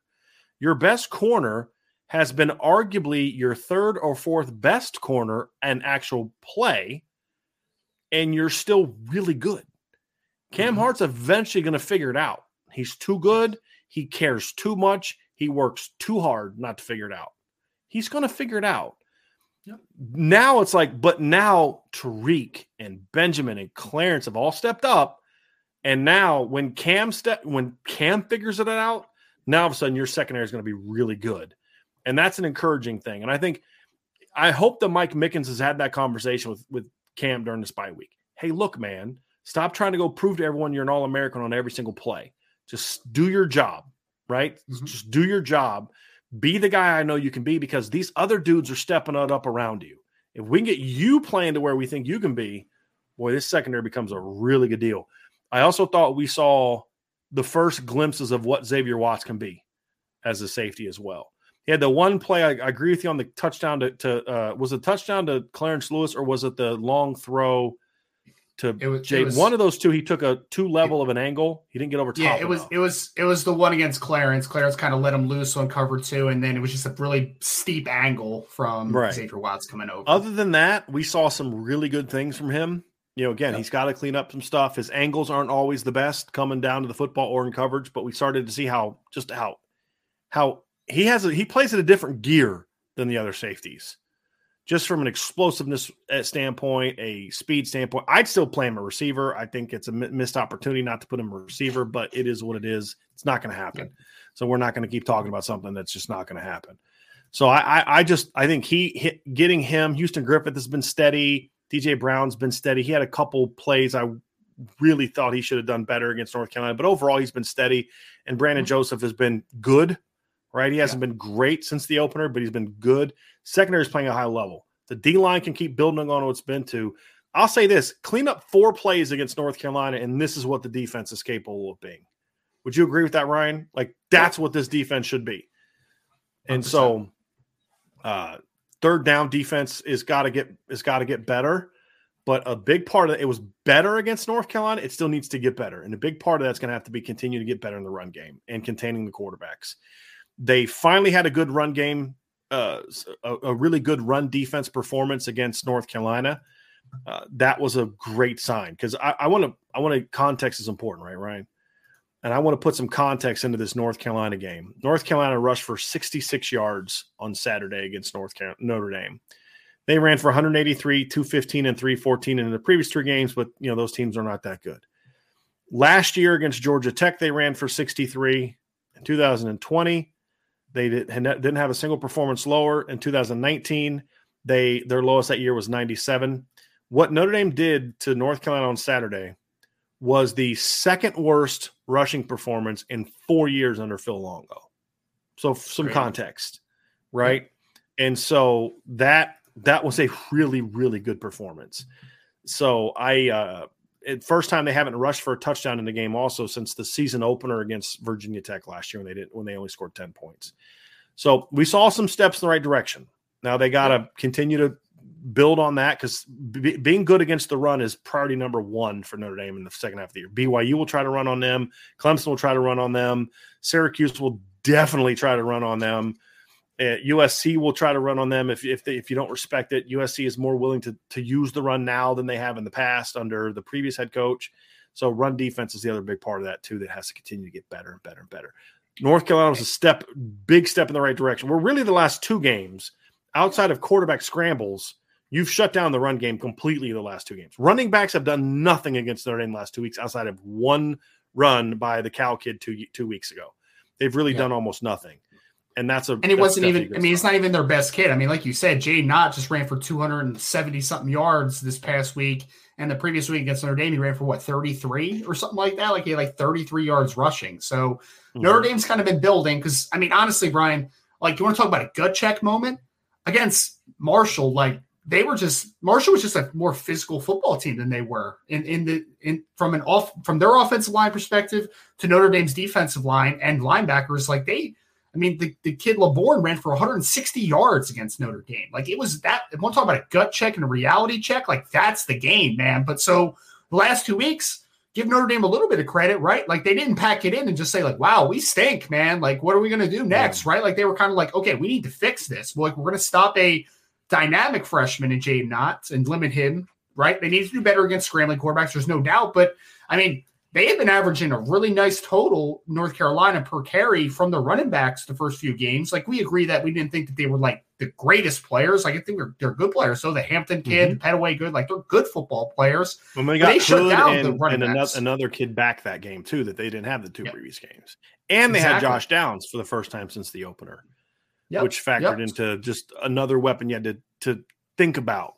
your best corner has been arguably your third or fourth best corner and actual play, and you're still really good. Cam mm-hmm. Hart's eventually going to figure it out. He's too good. He cares too much. He works too hard not to figure it out. He's going to figure it out. Yep. Now it's like, but now Tariq and Benjamin and Clarence have all stepped up. And now when Cam step when Cam figures it out, now all of a sudden your secondary is going to be really good. And that's an encouraging thing. And I think I hope that Mike Mickens has had that conversation with, with Cam during the spy week. Hey, look, man, stop trying to go prove to everyone you're an all American on every single play. Just do your job, right? Mm-hmm. Just do your job. Be the guy I know you can be because these other dudes are stepping it up around you. If we can get you playing to where we think you can be, boy, this secondary becomes a really good deal. I also thought we saw the first glimpses of what Xavier Watts can be as a safety as well. He had the one play. I, I agree with you on the touchdown to, to uh, was it touchdown to Clarence Lewis or was it the long throw to it was, Jay? Was, one of those two. He took a two level it, of an angle. He didn't get over top. Yeah, it was it was it was the one against Clarence. Clarence kind of let him loose on cover two, and then it was just a really steep angle from right. Xavier Watts coming over. Other than that, we saw some really good things from him. You know, again, yep. he's got to clean up some stuff. His angles aren't always the best coming down to the football or in coverage, but we started to see how just how how he has a, he plays at a different gear than the other safeties. Just from an explosiveness uh, standpoint, a speed standpoint, I'd still play him a receiver. I think it's a missed opportunity not to put him a receiver, but it is what it is. It's not going to happen. So we're not going to keep talking about something that's just not going to happen. So I, I, I, just I think he hit, getting him. Houston Griffith has been steady. DJ Brown's been steady. He had a couple plays I really thought he should have done better against North Carolina, but overall he's been steady. And Brandon mm-hmm. Joseph has been good right? He hasn't yeah. been great since the opener, but he's been good. Secondary is playing a high level. The D line can keep building on what it's been to. I'll say this clean up four plays against North Carolina, and this is what the defense is capable of being. Would you agree with that, Ryan? Like, that's what this defense should be. And 100%. so, uh, third down defense is got to get is got to get better. But a big part of it, it was better against North Carolina. It still needs to get better, and a big part of that's going to have to be continue to get better in the run game and containing the quarterbacks. They finally had a good run game, uh, a, a, really good run defense performance against North Carolina. Uh, that was a great sign because I want to. I want to. Context is important, right, Ryan? And I want to put some context into this North Carolina game. North Carolina rushed for 66 yards on Saturday against North Notre Dame. They ran for 183, 215, and 314 in the previous three games, but you know those teams are not that good. Last year against Georgia Tech, they ran for 63. In 2020, they did, didn't have a single performance lower in 2019. They their lowest that year was 97. What Notre Dame did to North Carolina on Saturday was the second worst rushing performance in four years under Phil Longo. So some Great. context, right? Yeah. And so that that was a really really good performance. So I uh first time they haven't rushed for a touchdown in the game also since the season opener against Virginia Tech last year when they didn't when they only scored 10 points. So we saw some steps in the right direction. Now they got to continue to build on that because b- being good against the run is priority number one for Notre Dame in the second half of the year. BYU will try to run on them. Clemson will try to run on them. Syracuse will definitely try to run on them. Uh, USC will try to run on them if if, they, if you don't respect it. USC is more willing to to use the run now than they have in the past under the previous head coach. So run defense is the other big part of that too that has to continue to get better and better and better. North Carolina was a step, big step in the right direction. We're really the last two games outside of quarterback scrambles. You've shut down the run game completely the last two games. Running backs have done nothing against Notre Dame the last two weeks outside of one run by the Cal kid two two weeks ago. They've really yeah. done almost nothing and that's a and it wasn't even. I mean, it's not even their best kid. I mean, like you said, Jaydn Ott just ran for 270 something yards this past week, and the previous week against Notre Dame, he ran for what 33 or something like that. Like he had like 33 yards rushing. So mm-hmm. Notre Dame's kind of been building because I mean, honestly, Brian, like you want to talk about a gut check moment against Marshall, like they were just Marshall was just a more physical football team than they were in in the in from an off from their offensive line perspective to Notre Dame's defensive line and linebackers. Like they I mean, the, the kid Laborn ran for 160 yards against Notre Dame. Like it was that. To talk about a gut check and a reality check. Like that's the game, man. But so the last two weeks, give Notre Dame a little bit of credit, right? Like they didn't pack it in and just say like, "Wow, we stink, man." Like what are we going to do next, yeah. right? Like they were kind of like, "Okay, we need to fix this." like we're going to stop a dynamic freshman in Jaydn Ott and limit him, right? They need to do better against scrambling quarterbacks. There's no doubt, but I mean they have been averaging a really nice total, North Carolina per carry from the running backs the first few games. Like we agree that we didn't think that they were like the greatest players. Like I think they're, they're good players. So the Hampton kid, mm-hmm. Pettaway good, like they're good football players. When they got they shut down and, the running and another, another, kid back that game too that they didn't have the two yep. previous games. And they exactly. had Josh Downs for the first time since the opener, yep. which factored yep. into just another weapon you had to, to think about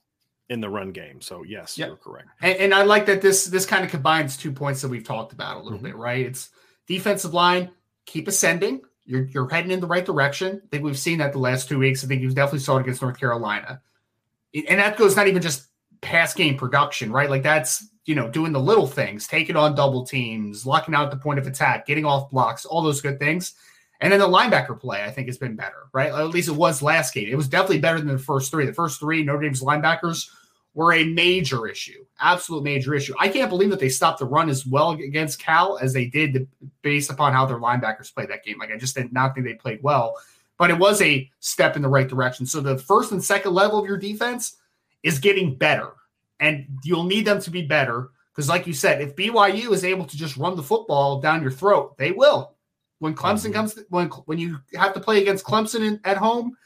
in the run game. So yes, yep. you're correct. And, and, I like that this this kind of combines two points that we've talked about a little mm-hmm. bit, right? It's defensive line, keep ascending. You're you're heading in the right direction. I think we've seen that the last two weeks. I think you've definitely saw it against North Carolina. And that goes not even just pass game production, right? Like that's you know doing the little things, taking on double teams, locking out the point of attack, getting off blocks, all those good things. And then the linebacker play, I think, has been better, right? At least it was last game. It was definitely better than the first three. The first three Notre Dame's linebackers were a major issue, absolute major issue. I can't believe that they stopped the run as well against Cal as they did based upon how their linebackers played that game. Like I just did not think they played well, but it was a step in the right direction. So the first and second level of your defense is getting better, and you'll need them to be better because, like you said, if BYU is able to just run the football down your throat, they will. When Clemson mm-hmm. comes, to, when when you have to play against Clemson in, at home,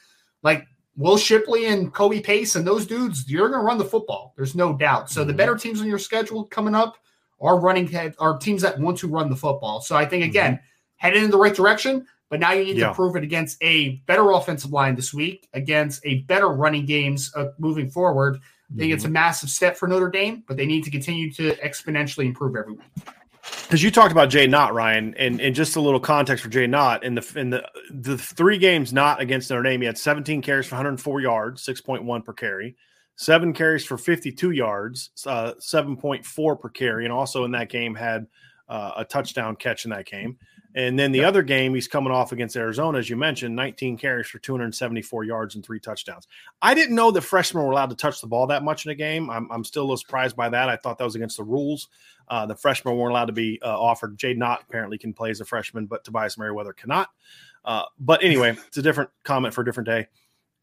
like Will Shipley and Kobe Pace and those dudes, you're going to run the football. There's no doubt. So mm-hmm. the better teams on your schedule coming up are running head are teams that want to run the football. So I think mm-hmm. again, mm-hmm. headed in the right direction, but now you need yeah. to prove it against a better offensive line this week, against a better running games uh, moving forward. I think it's a mm-hmm. massive step for Notre Dame, but they need to continue to exponentially improve every week because you talked about Jaydn Ott, Ryan, and, and just a little context for Jaydn Ott in the in the the three games not against Notre Dame, he had 17 carries for 104 yards, 6.1 per carry, seven carries for 52 yards, uh, 7.4 per carry, and also in that game had uh, a touchdown catch in that game. And then the yep. other game, he's coming off against Arizona, as you mentioned, 19 carries for 274 yards and three touchdowns. I didn't know the freshmen were allowed to touch the ball that much in a game. I'm, I'm still a little surprised by that. I thought that was against the rules. Uh, the freshmen weren't allowed to be uh, offered. Jaydn Ott apparently can play as a freshman, but Tobias Merriweather cannot. Uh, but anyway, it's a different comment for a different day.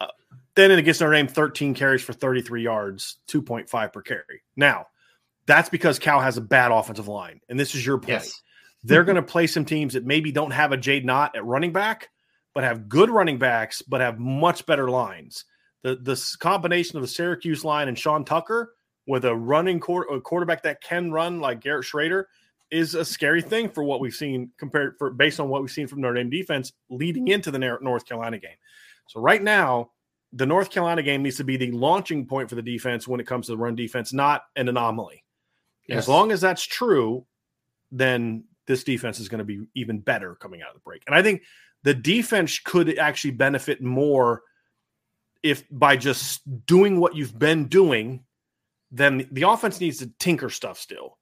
Uh, then and against Notre Dame, 13 carries for 33 yards, 2.5 per carry. Now, that's because Cal has a bad offensive line, and this is your point. Yes. They're going to play some teams that maybe don't have a Jaydn Ott at running back, but have good running backs, but have much better lines. The this combination of the Syracuse line and Sean Tucker with a running quarter, a quarterback that can run like Garrett Shrader is a scary thing for what we've seen compared for based on what we've seen from Notre Dame defense leading into the North Carolina game. So right now, the North Carolina game needs to be the launching point for the defense when it comes to the run defense, not an anomaly. Yes. As long as that's true, then this defense is going to be even better coming out of the break. And I think the defense could actually benefit more if by just doing what you've been doing, then the offense needs to tinker stuff still.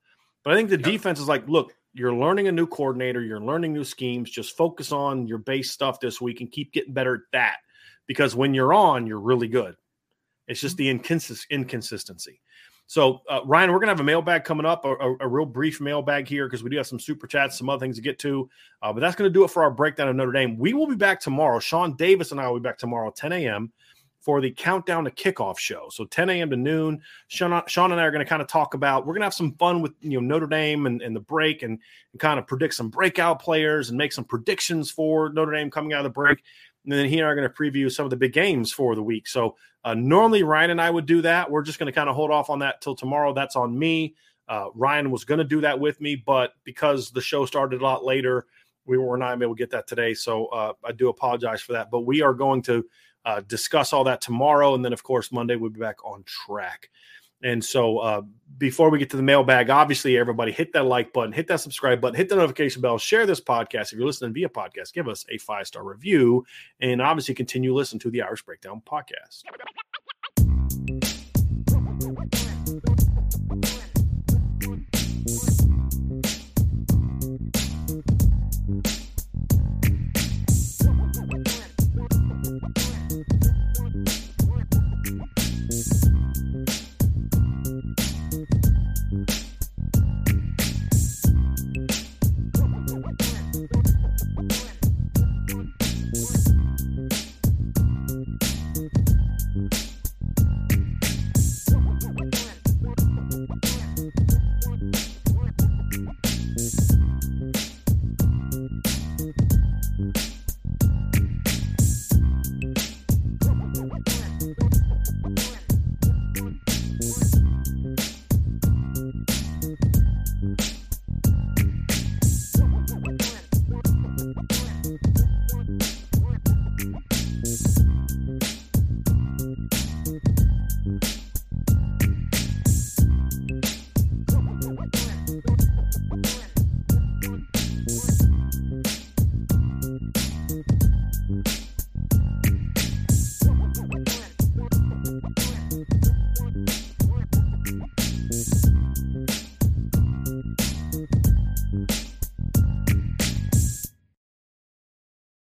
But I think the defense is like, look, you're learning a new coordinator, you're learning new schemes. Just focus on your base stuff this week and keep getting better at that. Because when you're on, you're really good. It's just mm-hmm. the inconsist- inconsistency. So, uh, Ryan, we're going to have a mailbag coming up, a, a, a real brief mailbag here because we do have some super chats, some other things to get to. Uh, but that's going to do it for our breakdown of Notre Dame. We will be back tomorrow. Sean Davis and I will be back tomorrow, 10 a.m for the countdown to kickoff show. So 10 a.m. to noon. Sean, Sean and I are going to kind of talk about. We're going to have some fun with you know Notre Dame and, and the break, and, and, kind of predict some breakout players and make some predictions for Notre Dame coming out of the break. And then he and I are going to preview some of the big games for the week. So uh, normally Ryan and I would do that. We're just going to kind of hold off on that till tomorrow. That's on me. Uh, Ryan was going to do that with me, but because the show started a lot later, we were not able to get that today. So uh, I do apologize for that. But we are going to uh, discuss all that tomorrow. And then, of course, Monday we'll be back on track. And so, uh, before we get to the mailbag, obviously, everybody hit that like button, hit that subscribe button, hit the notification bell, share this podcast. If you're listening via podcast, give us a five star review, and obviously continue listening to the Irish Breakdown podcast.